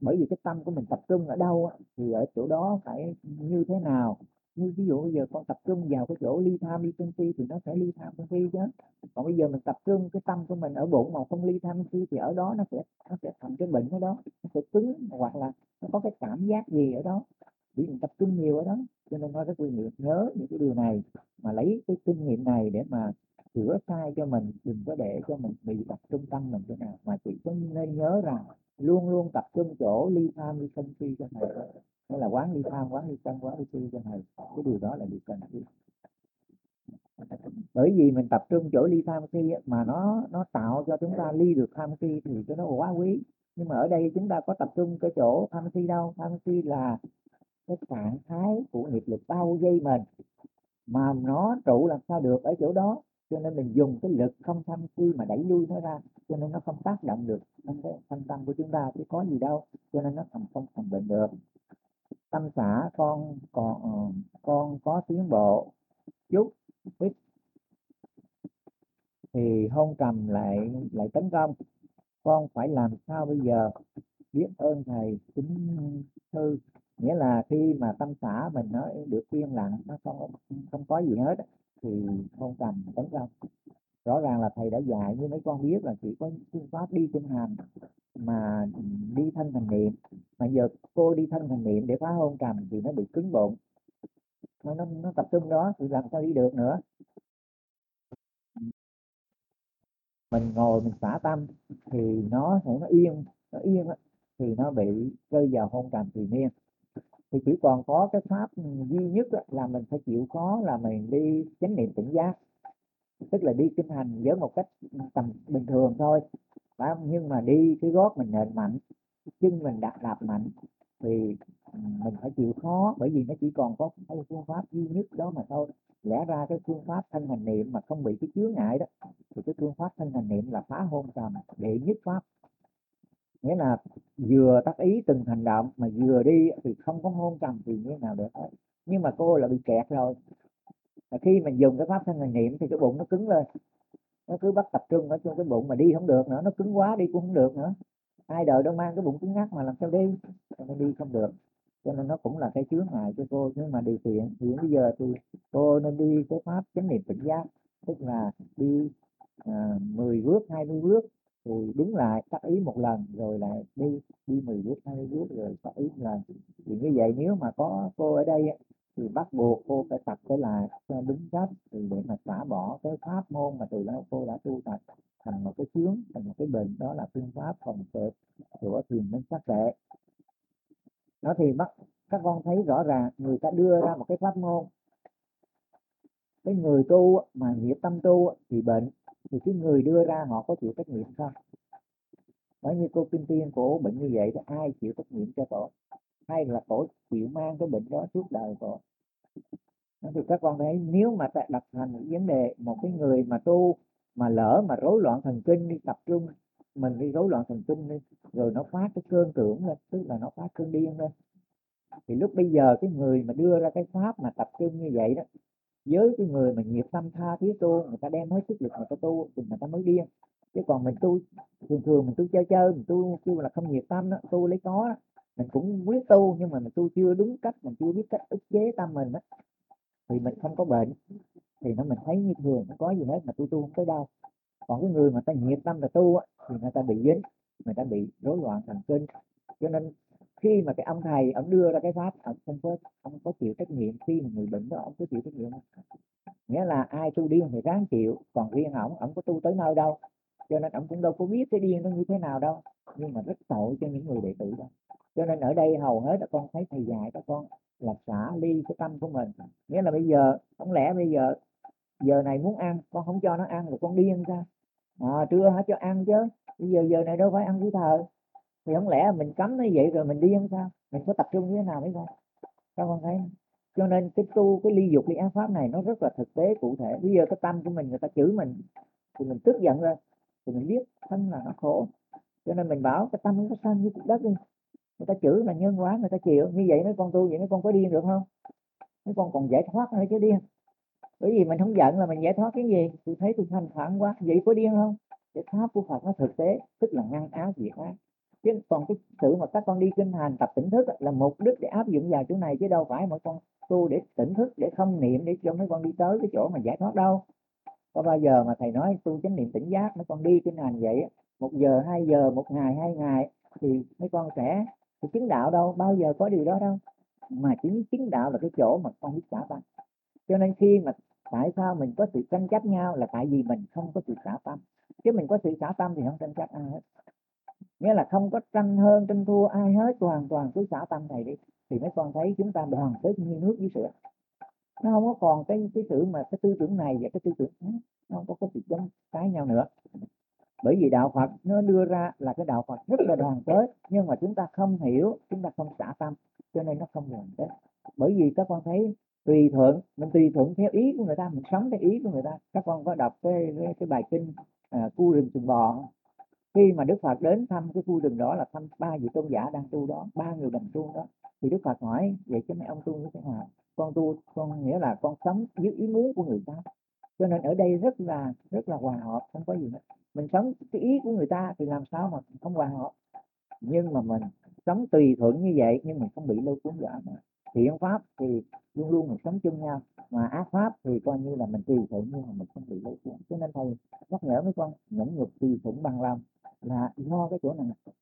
Bởi vì cái tâm của mình tập trung ở đâu thì ở chỗ đó phải như thế nào? Như ví dụ bây giờ con tập trung vào cái chỗ ly tham, ly sân si thì nó sẽ ly tham sân si chứ. Còn bây giờ mình tập trung cái tâm của mình ở bụng mà không ly tham phi si thì ở đó nó sẽ nó sẽ thành cái bệnh ở đó. Nó sẽ cứng, hoặc là nó có cái cảm giác gì ở đó. Vì mình tập trung nhiều ở đó, cho nên nó rất là nhớ những cái điều này mà lấy cái kinh nghiệm này để mà sửa sai cho mình, đừng có để cho mình bị tập trung tâm mình chỗ nào. Mà chỉ có nên nhớ rằng luôn luôn tập trung chỗ ly tham, ly sân si cho thầy. Hay là quán ly tham, quán ly sân, quán ly si cho thầy. Cái điều đó là điều cần thiết. Bởi vì mình tập trung chỗ ly tham si mà nó nó tạo cho chúng ta ly được tham si thì cái nó quá quý. Nhưng mà ở đây chúng ta có tập trung cái chỗ tham si đâu. Tham si là cái trạng thái của nghiệp lực bao dây mình, mà nó trụ làm sao được ở chỗ đó cho nên mình dùng cái lực không tham quy mà đẩy lui nó ra. Cho nên nó không tác động được không cái thân tâm của chúng ta, chứ có gì đâu. Cho nên nó không không thành bệnh được. Tâm xã con còn ờ, con có tiến bộ chút, ít, thì hôn trầm lại lại tấn công. Con phải làm sao bây giờ? Biết ơn thầy, kính thư nghĩa là khi mà tâm xã mình nó được yên lặng, nó không không có gì hết thì hôn trầm tấn công. Rõ ràng là thầy đã dạy như mấy con biết là chỉ có phương pháp đi chân hành mà đi thân thành niệm. Mà giờ cô đi thân thành niệm để phá hôn trầm thì nó bị cứng bụng. Nó, nó, nó tập trung đó thì làm sao đi được nữa? Mình ngồi mình xả tâm thì nó nó yên nó yên thì nó bị rơi vào hôn trầm thì niên thì chỉ còn có cái pháp duy nhất là mình phải chịu khó là mình đi chánh niệm tỉnh giác. Tức là đi kinh hành với một cách tầm bình thường thôi. Phải không? nhưng mà đi cái gót mình nền mạnh, chân mình đặt đạp mạnh, thì ừ, mình phải chịu khó. Bởi vì nó chỉ còn có cái phương pháp duy nhất đó mà thôi. Lẽ ra cái phương pháp thân hành niệm mà không bị cái chướng ngại đó, thì cái phương pháp thân hành niệm là phá hôn trầm, đệ nhất pháp nghĩa là vừa tác ý từng hành động mà vừa đi thì không có hôn trầm thì như thế nào được. Nhưng mà cô là bị kẹt rồi. Mà khi mình dùng cái pháp thân hành niệm thì cái bụng nó cứng lên. Nó cứ bắt tập trung ở trong cái bụng mà đi không được nữa nó cứng quá đi cũng không được nữa. Ai đời đâu mang cái bụng cứng ngắc mà làm sao đi? Cho đi không được. Cho nên nó cũng là cái chướng ngại cho cô. Nhưng mà điều kiện thì bây giờ thì cô nên đi cái pháp chánh niệm tỉnh giác. Tức là đi à, 10 bước 20 bước thì đứng lại tác ý một lần, rồi lại đi đi 10 bước 20 bước, rồi tác ý một lần thì như vậy. Nếu mà có cô ở đây thì bắt buộc cô phải tập trở lại đứng cách, thì để mà xả bỏ cái pháp môn mà từ lâu cô đã tu tập thành một cái chướng, thành một cái bệnh, đó là phương pháp phòng vệ của thiền minh sắc tệ nó thì bắt các con thấy rõ ràng, người ta đưa ra một cái pháp môn. Cái người tu mà nghiệp tâm tu thì bệnh thì cái người đưa ra họ có chịu trách nhiệm không? Bởi như cô kinh tiên cổ bệnh như vậy thì ai chịu trách nhiệm cho cổ hay là cổ chịu mang cái bệnh đó suốt đời cổ thì các con thấy nếu mà đặt thành một vấn đề, một cái người mà tu mà lỡ mà rối loạn thần kinh đi, tập trung, mình đi rối loạn thần kinh đi, rồi nó phát cái cơn tưởng lên, tức là nó phát cơn điên lên. Thì lúc bây giờ cái người mà đưa ra cái pháp mà tập trung như vậy đó với cái người mà nhiệt tâm tha thiết tu người ta đem hết sức lực người ta tu thì người ta mới điên chứ còn mình tu thường thường mình tu chơi chơi mình tu kêu là không nhiệt tâm đó tu lấy có đó. mình cũng biết tu nhưng mà mình tu chưa đúng cách mình chưa biết cách ức chế tâm mình đó thì mình không có bệnh thì nó mình thấy như thường không có gì hết mà tu tu không tới đâu còn cái người mà ta nhiệt tâm là tu á, thì người ta bị dính người ta bị rối loạn thần kinh cho nên khi mà cái ông thầy ông đưa ra cái pháp ông không có ông có chịu trách nhiệm khi mà người bệnh đó ông có chịu trách nhiệm nghĩa là ai tu điên thì ráng chịu còn riêng ổng ổng có tu tới nơi đâu. Cho nên ổng cũng đâu có biết cái điên nó như thế nào đâu nhưng mà rất tội cho những người đệ tử đó. Cho nên ở đây hầu hết các con thấy thầy dạy các con là xả ly cái tâm của mình. Nghĩa là bây giờ không lẽ bây giờ giờ này muốn ăn con không cho nó ăn rồi con điên ra. À, trưa hả cho ăn chứ. Bây giờ giờ này đâu phải ăn với thờ thì không lẽ mình cấm nó vậy rồi mình đi không sao? Mình có tập trung như thế nào mới không các con thấy cho nên cái tu, cái ly dục ly ác pháp này nó rất là thực tế, cụ thể. Bây giờ cái tâm của mình, người ta chửi mình, thì mình tức giận lên, thì mình biết thân là nó khổ. Cho nên mình bảo cái tâm nó sanh như cục đất đi người ta chửi mà nhân quá người ta chịu. Như vậy mấy con tu, vậy mấy con có điên được không? Mấy con còn giải thoát nữa chứ điên. Bởi vì mình không giận là mình giải thoát cái gì? Tôi thấy tôi thanh thản quá. Vậy có điên không? Cái pháp của Phật nó thực tế, tức là ngăn áo diệt ác chứ còn cái sự mà các con đi kinh hành, tập tỉnh thức là mục đích để áp dụng vào chỗ này, chứ đâu phải mỗi con tu để tỉnh thức, để không niệm, để cho mấy con đi tới cái chỗ mà giải thoát đâu. Có bao giờ mà thầy nói tu chánh niệm tỉnh giác, mấy con đi kinh hành vậy một giờ, hai giờ, một ngày, hai ngày, thì mấy con sẽ thì chứng đạo đâu, bao giờ có điều đó đâu. Mà chính chứng đạo là cái chỗ mà con biết xả tâm. Cho nên khi mà tại sao mình có sự tranh chấp nhau là tại vì mình không có sự xả tâm. Chứ mình có sự xả tâm thì không tranh chấp ai hết nghĩa là không có tranh hơn tranh thua ai hết hoàn toàn cứ xả tâm này đi thì mấy con thấy chúng ta đoàn kết như nước với sữa. Nó không có còn cái cái tưởng mà cái tư tưởng này và cái tư tưởng khác nó không có cái sự chống trái nhau nữa. Bởi vì đạo Phật nó đưa ra là cái đạo Phật rất là đoàn kết nhưng mà chúng ta không hiểu chúng ta không xả tâm cho nên nó không đoàn kết. Bởi vì các con thấy tùy thuận mình tùy thuận theo ý của người ta mình sống theo ý của người ta. Các con có đọc cái cái, cái bài kinh à, cu rừng sừng bò khi mà Đức Phật đến thăm cái khu rừng đó là thăm ba vị tôn giả đang tu đó, ba người đồng tu đó, thì Đức Phật hỏi, vậy chứ mấy ông tu như thế nào? Con tu, con nghĩa là con sống dưới ý muốn của người ta. Cho nên ở đây rất là rất là hòa hợp, không có gì hết. Mình sống cái ý của người ta thì làm sao mà không hòa hợp? Nhưng mà mình sống tùy thuận như vậy nhưng mình không bị lôi cuốn vào mà thiện pháp thì luôn luôn mình sống chung nhau, mà ác pháp thì coi như là mình tùy thuận nhưng mà mình không bị lôi cuốn. Cho nên thầy nhắc nhở mấy con, nhẫn nhục tùy thuận bằng lòng là do cái chỗ này.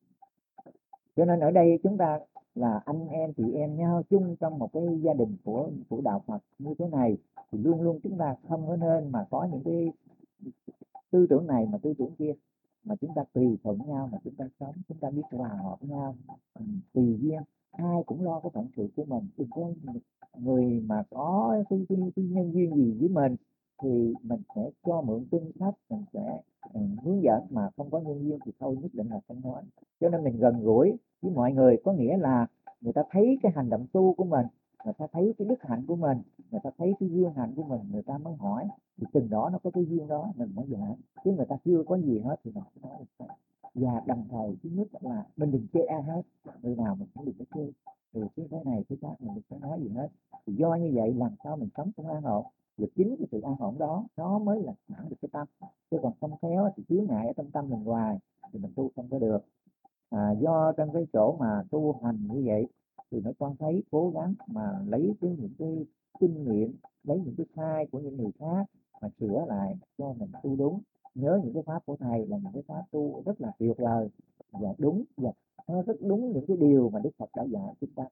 Cho nên ở đây chúng ta là anh em chị em nhau chung trong một cái gia đình của của đạo Phật như thế này thì luôn luôn chúng ta không có nên mà có những cái tư tưởng này mà tư tưởng kia mà chúng ta tùy thuận nhau mà chúng ta sống chúng ta biết hòa hợp nhau tùy duyên. Ai cũng lo cái phận sự của mình. Đừng có người mà có cái, cái, cái nhân duyên gì với mình thì mình sẽ cho mượn kinh sách mình sẽ um, hướng dẫn mà không có nhân duyên thì thôi nhất định là không nói. Cho nên mình gần gũi với mọi người có nghĩa là người ta thấy cái hành động tu của mình người ta thấy cái đức hạnh của mình người ta thấy cái duyên hạnh của mình người ta mới hỏi. Thì từng đó nó có cái duyên đó mình mới dạy chứ người ta chưa có gì hết thì mình phải nói được. Và đồng thời thứ nhất là mình đừng chê ai hết người nào mình cũng đừng có chê. Từ cái thế này cái khác mình đừng có nói gì hết. Thì do như vậy làm sao mình sống trong an ổn? Và chính cái sự an ổn đó nó mới là sẵn được cái tâm. Chứ còn không khéo thì chứa ngại ở trong tâm mình hoài thì mình tu không có được. À, do trong cái chỗ mà tu hành như vậy thì mấy con thấy cố gắng mà lấy cái những cái kinh nghiệm lấy những cái sai của những người khác mà sửa lại cho mình tu đúng. Nhớ những cái pháp của thầy là những cái pháp tu rất là tuyệt vời và đúng và nó rất đúng những cái điều mà đức phật đã dạy chúng ta.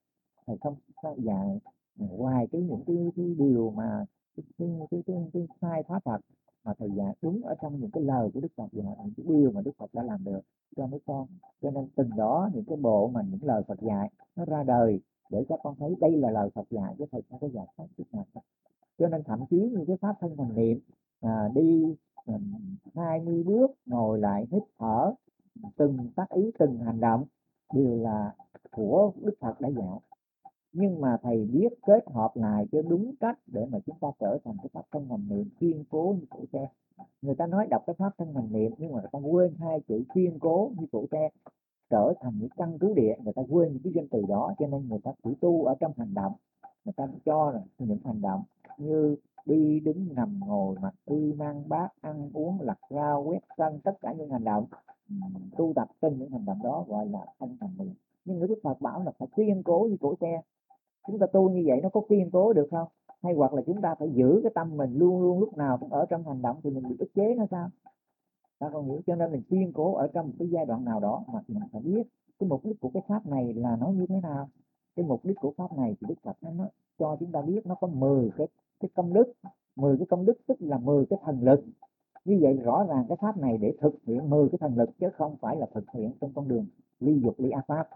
Thầy không dạy ngoài cái những cái, cái điều mà cái, cái, cái, cái, sai pháp Phật mà thầy dạy đúng ở trong những cái lời của Đức Phật dạy những cái điều mà Đức Phật đã làm được cho mấy con. Cho nên từng đó những cái bộ mà những lời Phật dạy nó ra đời để các con thấy đây là lời Phật dạy chứ thầy không có dạy khác chút nào cho nên thậm chí như cái pháp thân hành niệm à, đi à, hai mươi bước ngồi lại hít thở từng tác ý từng hành động đều là của Đức Phật đã dạy nhưng mà thầy biết kết hợp lại cho đúng cách để mà chúng ta trở thành cái pháp thân hành niệm kiên cố như cổ tre. Người ta nói đọc cái pháp thân hành niệm nhưng mà người ta quên hai chữ kiên cố như cổ tre, trở thành những căn cứ địa, người ta quên những cái danh từ đó, cho nên người ta chỉ tu ở trong hành động. Người ta cho là những hành động như đi đứng nằm ngồi mặc y mang bát, ăn uống, lặt rau, quét sân, tất cả những hành động. Tu tập trên những hành động đó gọi là thân hành niệm. Nhưng người đức phật bảo là phải kiên cố như cổ tre chúng ta tu như vậy nó có kiên cố được không? Hay hoặc là chúng ta phải giữ cái tâm mình luôn luôn lúc nào cũng ở trong hành động thì mình bị ức chế nó sao? Ta còn hiểu cho nên mình kiên cố ở trong một cái giai đoạn nào đó mà mình phải biết cái mục đích của cái pháp này là nó như thế nào. Cái mục đích của pháp này thì đức phật nó cho chúng ta biết nó có 10 cái cái công đức. 10 cái công đức tức là 10 cái thần lực. Như vậy rõ ràng cái pháp này để thực hiện 10 cái thần lực chứ không phải là thực hiện trong con đường ly dục ly a pháp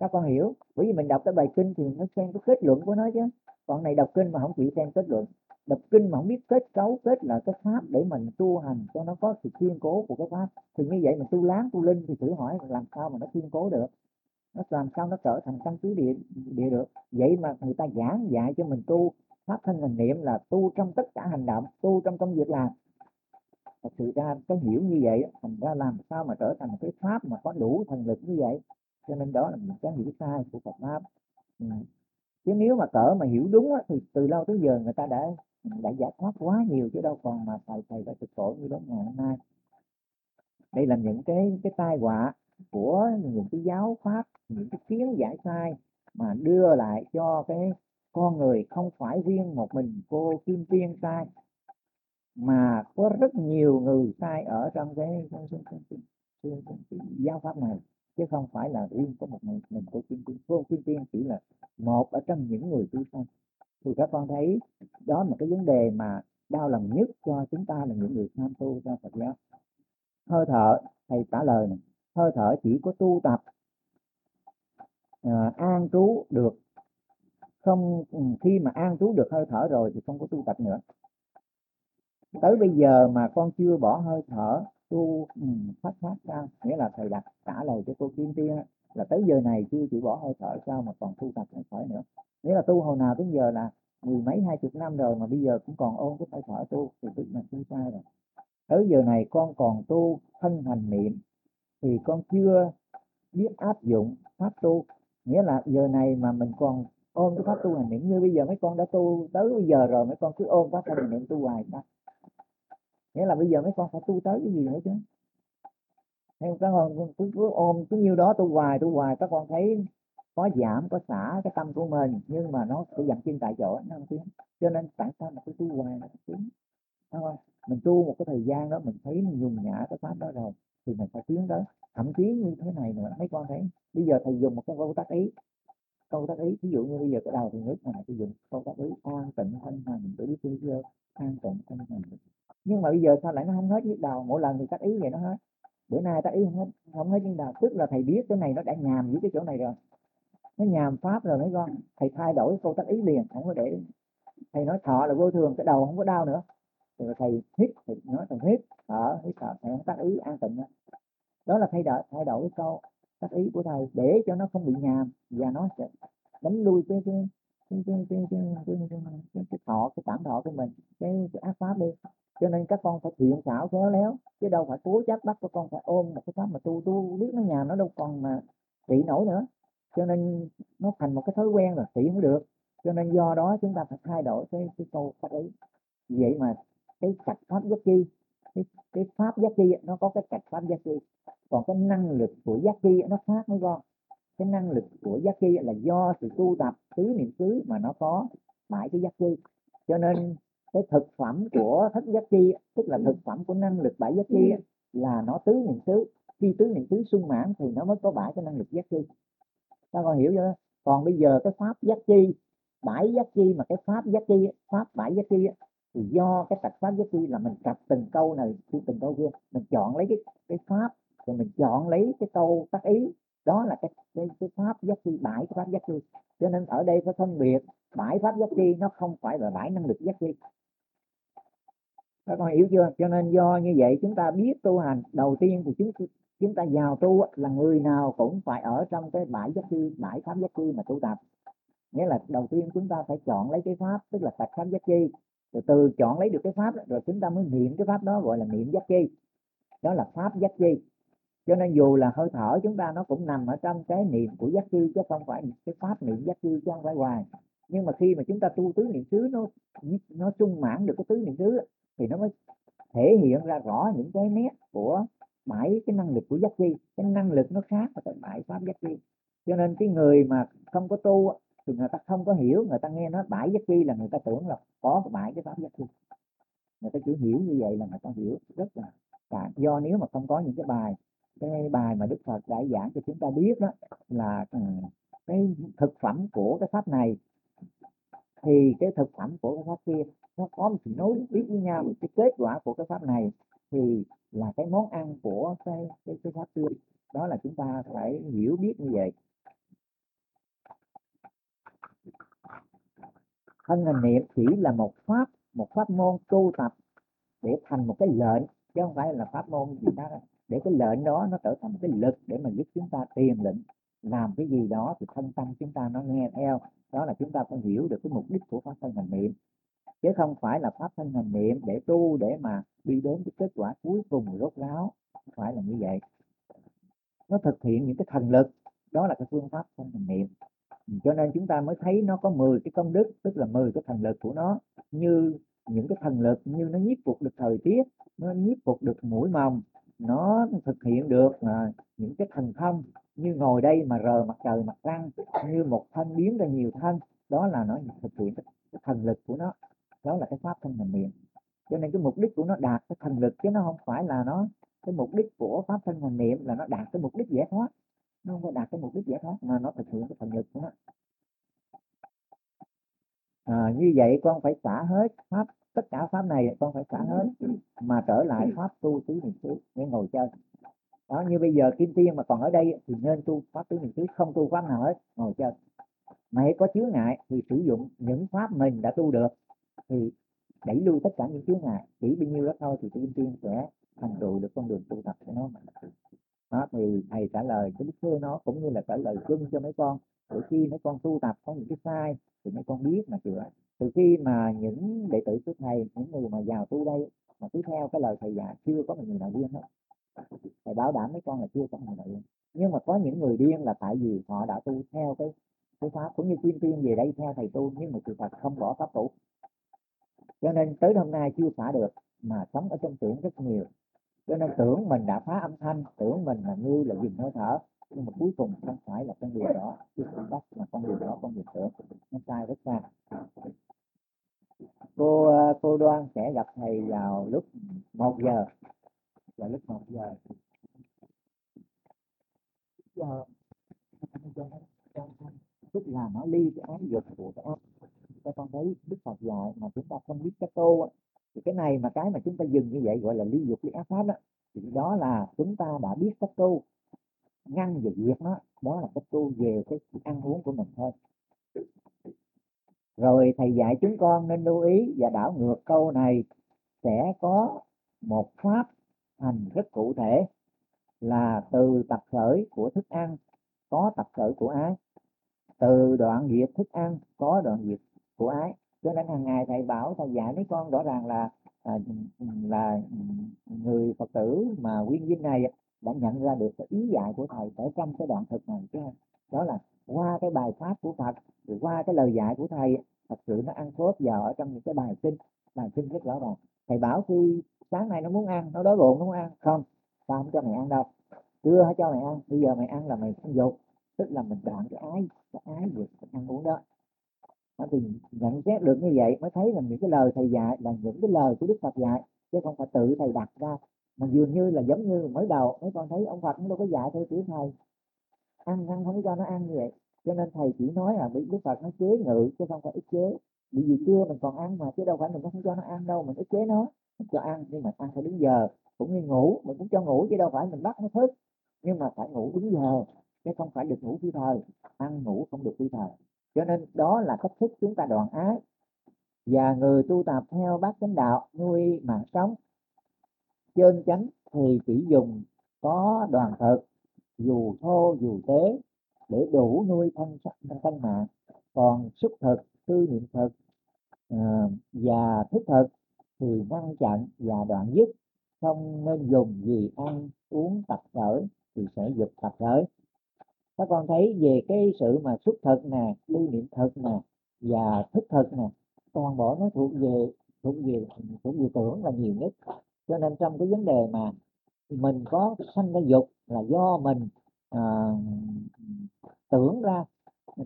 các con hiểu. Bởi vì mình đọc cái bài kinh thì nó xem cái kết luận của nó chứ. Còn này đọc kinh mà không chịu xem kết luận. Đọc kinh mà không biết kết cấu, kết là cái pháp để mình tu hành cho nó có sự kiên cố của cái pháp. Thì như vậy mình tu láng, tu linh thì thử hỏi làm sao mà nó kiên cố được? Nó làm sao nó trở thành căn cứ địa địa được? Vậy mà người ta giảng dạy cho mình tu, pháp thân hành niệm là tu trong tất cả hành động, tu trong công việc làm. Thật sự ra cái hiểu như vậy thành ra làm sao mà trở thành cái pháp mà có đủ thần lực như vậy? Cho nên đó là một cái hiểu sai của Phật pháp. Ừ. chứ nếu mà cỡ mà hiểu đúng á, thì từ lâu tới giờ người ta đã đã giải thoát quá nhiều chứ đâu còn mà thầy thầy đã thực khổ như đến ngày hôm nay. Đây là những cái cái tai họa của những cái giáo pháp những cái kiến giải sai mà đưa lại cho cái con người không phải riêng một mình cô kim tiên sai mà có rất nhiều người sai ở trong cái, cái, cái, cái, cái, cái, cái, cái giáo pháp này chứ không phải là riêng có một mình mình của kim tiên. Cô kim tiên chỉ là một ở trong những người tu thân thì các con thấy đó là một cái vấn đề mà đau lòng nhất cho chúng ta là những người tham tu ra Phật giáo. Hơi thở thầy trả lời này hơi thở chỉ có tu tập uh, an trú được. Không ừ, khi mà an trú được hơi thở rồi thì không có tu tập nữa. Tới bây giờ mà con chưa bỏ hơi thở tu phát ừ, phát sao nghĩa là thầy đặt trả lời cho cô kim tiên là tới giờ này chưa chịu bỏ hơi thở, sao mà còn tu tập hơi thở nữa. Nghĩa là tu hồi nào tới giờ là mười mấy, hai chục năm rồi mà bây giờ cũng còn ôn cái hơi thở tu thì tức là tu sai rồi. Tới giờ này con còn tu thân hành niệm thì con chưa biết áp dụng pháp tu. Nghĩa là giờ này mà mình còn ôm cái pháp tu hành niệm như bây giờ mấy con đã tu tới bây giờ rồi, mấy con cứ ôm pháp tu hành niệm tu hoài sao nghĩa là bây giờ mấy con phải tu tới cái gì nữa chứ? Theo các con cứ, cứ ôm cứ nhiêu đó tu hoài tu hoài các con thấy có giảm có xả cái tâm của mình nhưng mà nó sẽ dậm chân tại chỗ nó không tiến. Cho nên tại sao mà cứ tu hoài nó không tiến. Không? mình tu một cái thời gian đó mình thấy mình dùng nhã cái pháp đó rồi thì mình phải tiến tới. Thậm chí như thế này nữa mấy con thấy bây giờ thầy dùng một cái câu tác ý. Câu tác ý ví dụ như bây giờ cái đầu thì nước này thầy dùng câu tác ý an tịnh thanh hành để biết chưa an tịnh thanh hành nhưng mà bây giờ sao lại nó không hết nhức đầu mỗi lần thì tác ý vậy nó hết. Bữa nay tác ý không hết không hết nhức đầu tức là thầy biết cái này nó đã nhàm với cái chỗ này rồi. Nó nhàm pháp rồi mấy con. Thầy thay đổi câu tác ý liền không có để thầy nói thọ là vô thường cái đầu không có đau nữa. Rồi thầy hít thầy nói thầy hít thở hít thở thầy không tác ý an tịnh nữa đó là thay đổi thay đổi câu tác ý của thầy để cho nó không bị nhàm. Và nó sẽ đánh lui cái cái cái cái cái cái, cái, cái, cái, cái thọ cái cảm thọ của mình cái, cái ác pháp đi cho nên các con phải thiện xảo khéo léo chứ đâu phải cố chấp bắt các con phải ôm một cái pháp mà tu tu biết nó nhà nó đâu còn mà trị nổi nữa. Cho nên nó thành một cái thói quen rồi trị không được. Cho nên do đó chúng ta phải thay đổi cái cái câu pháp ấy vậy mà cái cạch pháp giác chi cái, cái pháp giác chi nó có cái cạch pháp giác chi. Còn cái năng lực của giác chi nó khác mấy con. Cái năng lực của giác chi là do sự tu tập tứ niệm xứ mà nó có bảy cái giác chi. Cho nên cái thực phẩm của thất giác chi tức là thực phẩm của năng lực bảy giác chi là nó tứ niệm xứ. Khi tứ niệm xứ sung mãn thì nó mới có bảy cái năng lực giác chi. Các con hiểu chưa? Còn bây giờ cái pháp giác chi bảy giác chi mà cái pháp giác chi pháp bảy giác chi thì do cái tạch pháp giác chi là mình cặp từng câu này từng câu kia mình chọn lấy cái cái pháp rồi mình chọn lấy cái câu tác ý. Đó là cái cái, cái pháp giác chi bãi cái pháp giác chi. Cho nên ở đây phải phân biệt bãi pháp giác chi nó không phải là bãi năng lực giác chi các con hiểu chưa? Cho nên do như vậy chúng ta biết tu hành, đầu tiên thì chúng chúng ta vào tu là người nào cũng phải ở trong cái bãi giác chi, bãi pháp giác chi mà tu tập. Nghĩa là đầu tiên chúng ta phải chọn lấy cái pháp, tức là tập pháp giác chi. Rồi từ chọn lấy được cái pháp rồi chúng ta mới niệm cái pháp đó gọi là niệm giác chi. Đó là pháp giác chi. Cho nên dù là hơi thở chúng ta nó cũng nằm ở trong cái niệm của giác chi, chứ không phải cái pháp niệm giác chi chứ không phải hoài. Nhưng mà khi mà chúng ta tu tứ niệm xứ, nó nó sung mãn được cái tứ niệm xứ thì nó mới thể hiện ra rõ những cái nét của bảy cái năng lực của giác chi cái năng lực nó khác và cái bảy pháp giác chi cho nên cái người mà không có tu thì người ta không có hiểu, người ta nghe nói bảy giác chi là người ta tưởng là có bảy cái pháp giác chi người ta chỉ hiểu như vậy là người ta hiểu rất là cả do nếu mà không có những cái bài cái bài mà đức phật đã giảng cho chúng ta biết đó là ừ, cái thực phẩm của cái pháp này thì cái thực phẩm của cái pháp kia nó có một sự nối tiếp với nhau cái kết quả của cái pháp này thì là cái món ăn của cái cái, cái pháp tươi. Đó là chúng ta phải hiểu biết như vậy. Thân hành niệm chỉ là một pháp một pháp môn tu tập để thành một cái lệnh chứ không phải là pháp môn gì đó. Để cái lệnh đó nó trở thành một cái lực để mà giúp chúng ta tiền lệnh làm cái gì đó thì thân tâm chúng ta nó nghe theo. Đó là chúng ta phải hiểu được cái mục đích của pháp thân hành niệm chứ không phải là pháp thân hành niệm để tu để mà đi đến cái kết quả cuối cùng rốt ráo. Không phải là như vậy. Nó thực hiện những cái thần lực. Đó là cái phương pháp thân hành niệm. Cho nên chúng ta mới thấy nó có 10 cái công đức tức là 10 cái thần lực của nó. Như những cái thần lực như nó nhiếp phục được thời tiết nó nhiếp phục được mũi mồng nó thực hiện được à, những cái thần thông như ngồi đây mà rờ mặt trời mặt trăng như một thân biến ra nhiều thân. Đó là nó thực hiện cái, cái thần lực của nó đó là cái pháp thân hành niệm. Cho nên cái mục đích của nó đạt cái thần lực chứ nó không phải là nó cái mục đích của pháp thân hành niệm là nó đạt cái mục đích giải thoát. Nó không có đạt cái mục đích giải thoát mà nó thực hiện cái thần lực của nó. À, như vậy con phải xả hết pháp tất cả pháp này con phải xả hết mà trở lại pháp tu tứ niệm xứ để ngồi chơi. Đó như bây giờ kim tiên mà còn ở đây thì nên tu pháp tứ niệm xứ không tu pháp nào hết ngồi chơi. Hãy có chướng ngại thì sử dụng những pháp mình đã tu được thì đẩy lui tất cả những chướng ngại, chỉ bao nhiêu đó thôi thì tiên tiên sẽ thành tựu được con đường tu tập của nó đó, thì thầy trả lời cái đức thưa nó, cũng như là trả lời chung cho mấy con. Từ khi mấy con tu tập có những cái sai, thì mấy con biết mà chữa từ khi mà những đệ tử của thầy, những người mà vào tu đây, mà cứ theo cái lời thầy dạy, chưa có một người nào điên hết. Thầy bảo đảm mấy con là chưa có người nào điên. Nhưng mà có những người điên là tại vì họ đã tu theo cái cái pháp, cũng như tiên tiên về đây, theo thầy tu, nhưng mà sự thật không bỏ pháp tu cho nên tới hôm nay chưa xả được mà sống ở trong tưởng rất nhiều. Cho nên tưởng mình đã phá âm thanh, tưởng mình là như là dừng hơi thở, nhưng mà cuối cùng không phải là con đường đó, chứ không bắt là con đường đó, con đường tưởng. Nó sai rất xa. Cô ờ, cô đoan sẽ gặp thầy vào lúc một giờ. Vào lúc một giờ. Giờ tức là nó ly, cái án dục của cái cho con thấy đức phật dạy mà chúng ta không biết cái tô thì cái này mà cái mà chúng ta dừng như vậy, gọi là ly dục ly ác pháp đó, thì đó là chúng ta đã biết cách tu. Ngăn và diệt nó đó là cách tu về cái ăn uống của mình thôi. Rồi thầy dạy chúng con nên lưu ý và đảo ngược câu này, sẽ có một pháp hành rất cụ thể là từ tập khởi của thức ăn, có tập khởi của ái từ đoạn diệt thức ăn, có đoạn diệt của ái. Cho nên hàng ngày thầy bảo thầy dạy mấy con rõ ràng là à, là người phật tử mà nguyên dinh này đã nhận ra được cái ý dạy của thầy ở trong cái đoạn thực này chứ. Đó là qua cái bài pháp của phật rồi qua cái lời dạy của thầy thật sự nó ăn cốt vào ở trong những cái bài kinh bài kinh rất rõ ràng. Thầy bảo khi sáng nay nó muốn ăn nó đói bụng nó muốn ăn. Không tao không cho mày ăn đâu. Chưa cho mày ăn bây giờ mày ăn là mày không dục tức là mình đoạn cái ái cái ái việc ăn uống đó thì nhận xét được như vậy mới thấy là những cái lời thầy dạy là những cái lời của đức phật dạy, chứ không phải tự thầy đặt ra. Mà dường như là giống như mới đầu mấy con thấy ông phật cũng đâu có dạy theo kiểu thầy. Ăn ăn không cho nó ăn như vậy. Cho nên thầy chỉ nói là bị đức phật nó chế ngự, chứ không phải ức chế. Vì vì chưa mình còn ăn mà, chứ đâu phải mình không cho nó ăn đâu, mình ức chế nó. Mình cho ăn, nhưng mà ăn phải đúng giờ. Cũng như ngủ, mình cũng cho ngủ, chứ đâu phải mình bắt nó thức. Nhưng mà phải ngủ đúng giờ, chứ không phải được ngủ phi thời. Ăn ngủ không được phi thời cho nên đó là cách thức chúng ta đoạn ái và người tu tập theo bát chánh đạo nuôi mạng sống. Chân chánh thì chỉ dùng có đoàn thực dù thô, dù tế để đủ nuôi thân thân mạng. Còn xúc thực, tư niệm thực ờ, và thức thực thì ngăn chặn và đoạn dứt. Không nên dùng gì ăn, uống, tập khởi thì sẽ dục tập khởi các con thấy về cái sự mà xuất thực nè lưu niệm thực nè và thức thực nè toàn bộ nó thuộc về thuộc về thuộc về tưởng là nhiều nhất. Cho nên trong cái vấn đề mà mình có sanh ra dục là do mình à, tưởng ra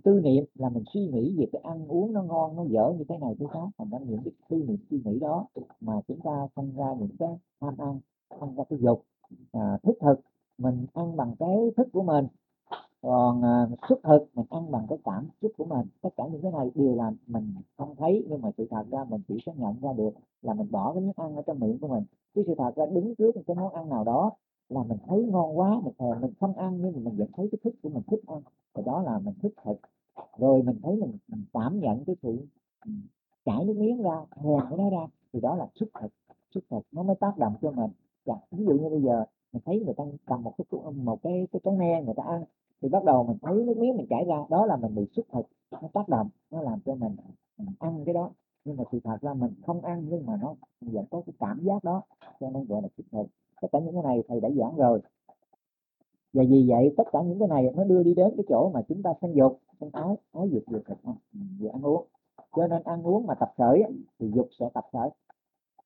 tư niệm là mình suy nghĩ về cái ăn uống nó ngon nó dở như thế này thế khác thành ra những cái tư niệm suy nghĩ đó mà chúng ta sinh ra những cái tham ăn phân ra cái dục à, thức thực mình ăn bằng cái thức của mình còn à, xuất thực mình ăn bằng cái cảm xúc của mình tất cả những cái này đều là mình không thấy nhưng mà sự thật ra mình chỉ xác nhận ra được là mình bỏ cái miếng ăn ở trong miệng của mình. Chứ sự thật ra đứng trước một cái món ăn nào đó là mình thấy ngon quá mình thèm mình không ăn nhưng mà mình vẫn thấy cái thức của mình thích ăn. Và đó là mình thích thực rồi mình thấy mình, mình cảm nhận cái sự ừ, chảy nước miếng ra thèm cái đó ra thì đó là xuất thực xuất thực nó mới tác động cho mình. Dạ, ví dụ như bây giờ mình thấy người ta cầm một cái một cái cái trái me người ta ăn thì bắt đầu mình thấy nước miếng mình chảy ra đó là mình bị xúc thực nó tác động nó làm cho mình, mình ăn cái đó. Nhưng mà sự thật ra mình không ăn nhưng mà nó vẫn có cái cảm giác đó cho nên gọi là xúc thực tất cả những cái này thầy đã giảng rồi. Và vì vậy tất cả những cái này nó đưa đi đến cái chỗ mà chúng ta sinh dục sinh ái ái dục dục thực vừa ăn uống. Cho nên ăn uống mà tập khởi thì dục sẽ tập khởi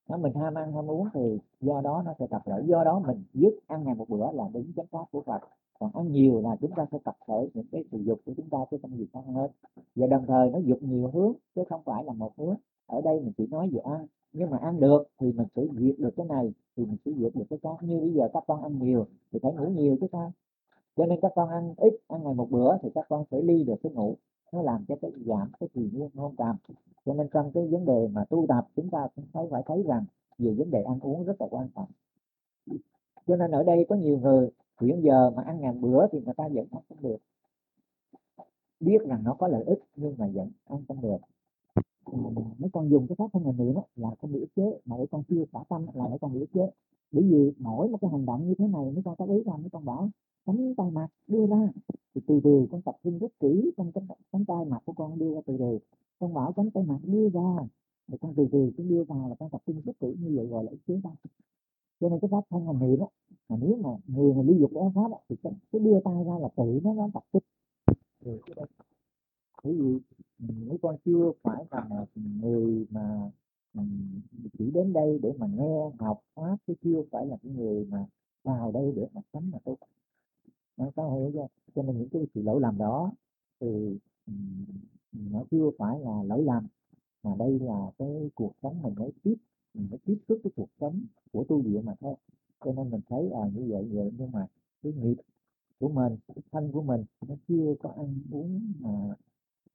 nó mình ham ăn ham uống thì do đó nó sẽ tập khởi do đó mình dứt ăn ngày một bữa là đúng chánh pháp của Phật còn ăn nhiều là chúng ta sẽ tập khởi những cái sự dục của chúng ta, chứ không gì khác hơn. Và đồng thời nó dục nhiều hướng, chứ không phải là một hướng. Ở đây mình chỉ nói về ăn. Nhưng mà ăn được thì mình sẽ diệt được cái này, thì mình sẽ diệt được cái khác như bây giờ các con ăn nhiều thì phải ngủ nhiều chứ sao? Cho nên các con ăn ít, ăn ngày một bữa thì các con phải ly được cái ngủ. Nó làm cho cái giảm cái thùy nguyên hôn cảm cho nên trong cái vấn đề mà tu tập, chúng ta cũng phải phải thấy rằng về vấn đề ăn uống rất là quan trọng. Cho nên ở đây có nhiều người hiện giờ mà ăn ngàn bữa thì người ta vẫn ăn không được. Biết rằng nó có lợi ích nhưng mà vẫn ăn không được. Mấy con dùng cái pháp không hành niệm là không bị ức chế. Mà mấy con chưa xả tâm là mấy con bị ức chế. Bởi vì mỗi một cái hành động như thế này mấy con có ý rằng mấy con bảo cánh tay mặt đưa ra. Thì từ từ con tập trung rất kỹ trong cánh, cánh tay mặt của con đưa ra từ từ. Con bảo cánh tay mặt đưa ra. Thì con từ từ cứ đưa vào là con tập trung rất kỹ như vậy gọi là ức chế tâm cho nên cái pháp thân hành niệm á mà nếu mà người mà ly dục cái pháp á, thì cái, cái đưa tay ra là tự nó nó tập kích rồi cái bởi vì mấy con chưa phải là người mà ừ, chỉ đến đây để mà nghe học pháp chứ chưa phải là cái người mà vào đây để mà tránh mà tốt. nó có hiểu chưa cho nên những cái sự lỗi lầm đó thì ừ, nó chưa phải là lỗi lầm mà đây là cái cuộc sống mình mới tiếp mình phải tiếp xúc cái cuộc sống của tu viện mà thôi. Cho nên mình thấy à như vậy vậy nhưng mà cái nghiệp của mình cái thân của mình nó chưa có ăn uống mà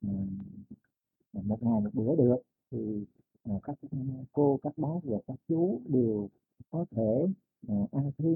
mà một ngày một bữa được. Thì à, các cô các bác và các chú đều có thể à, ăn thêm.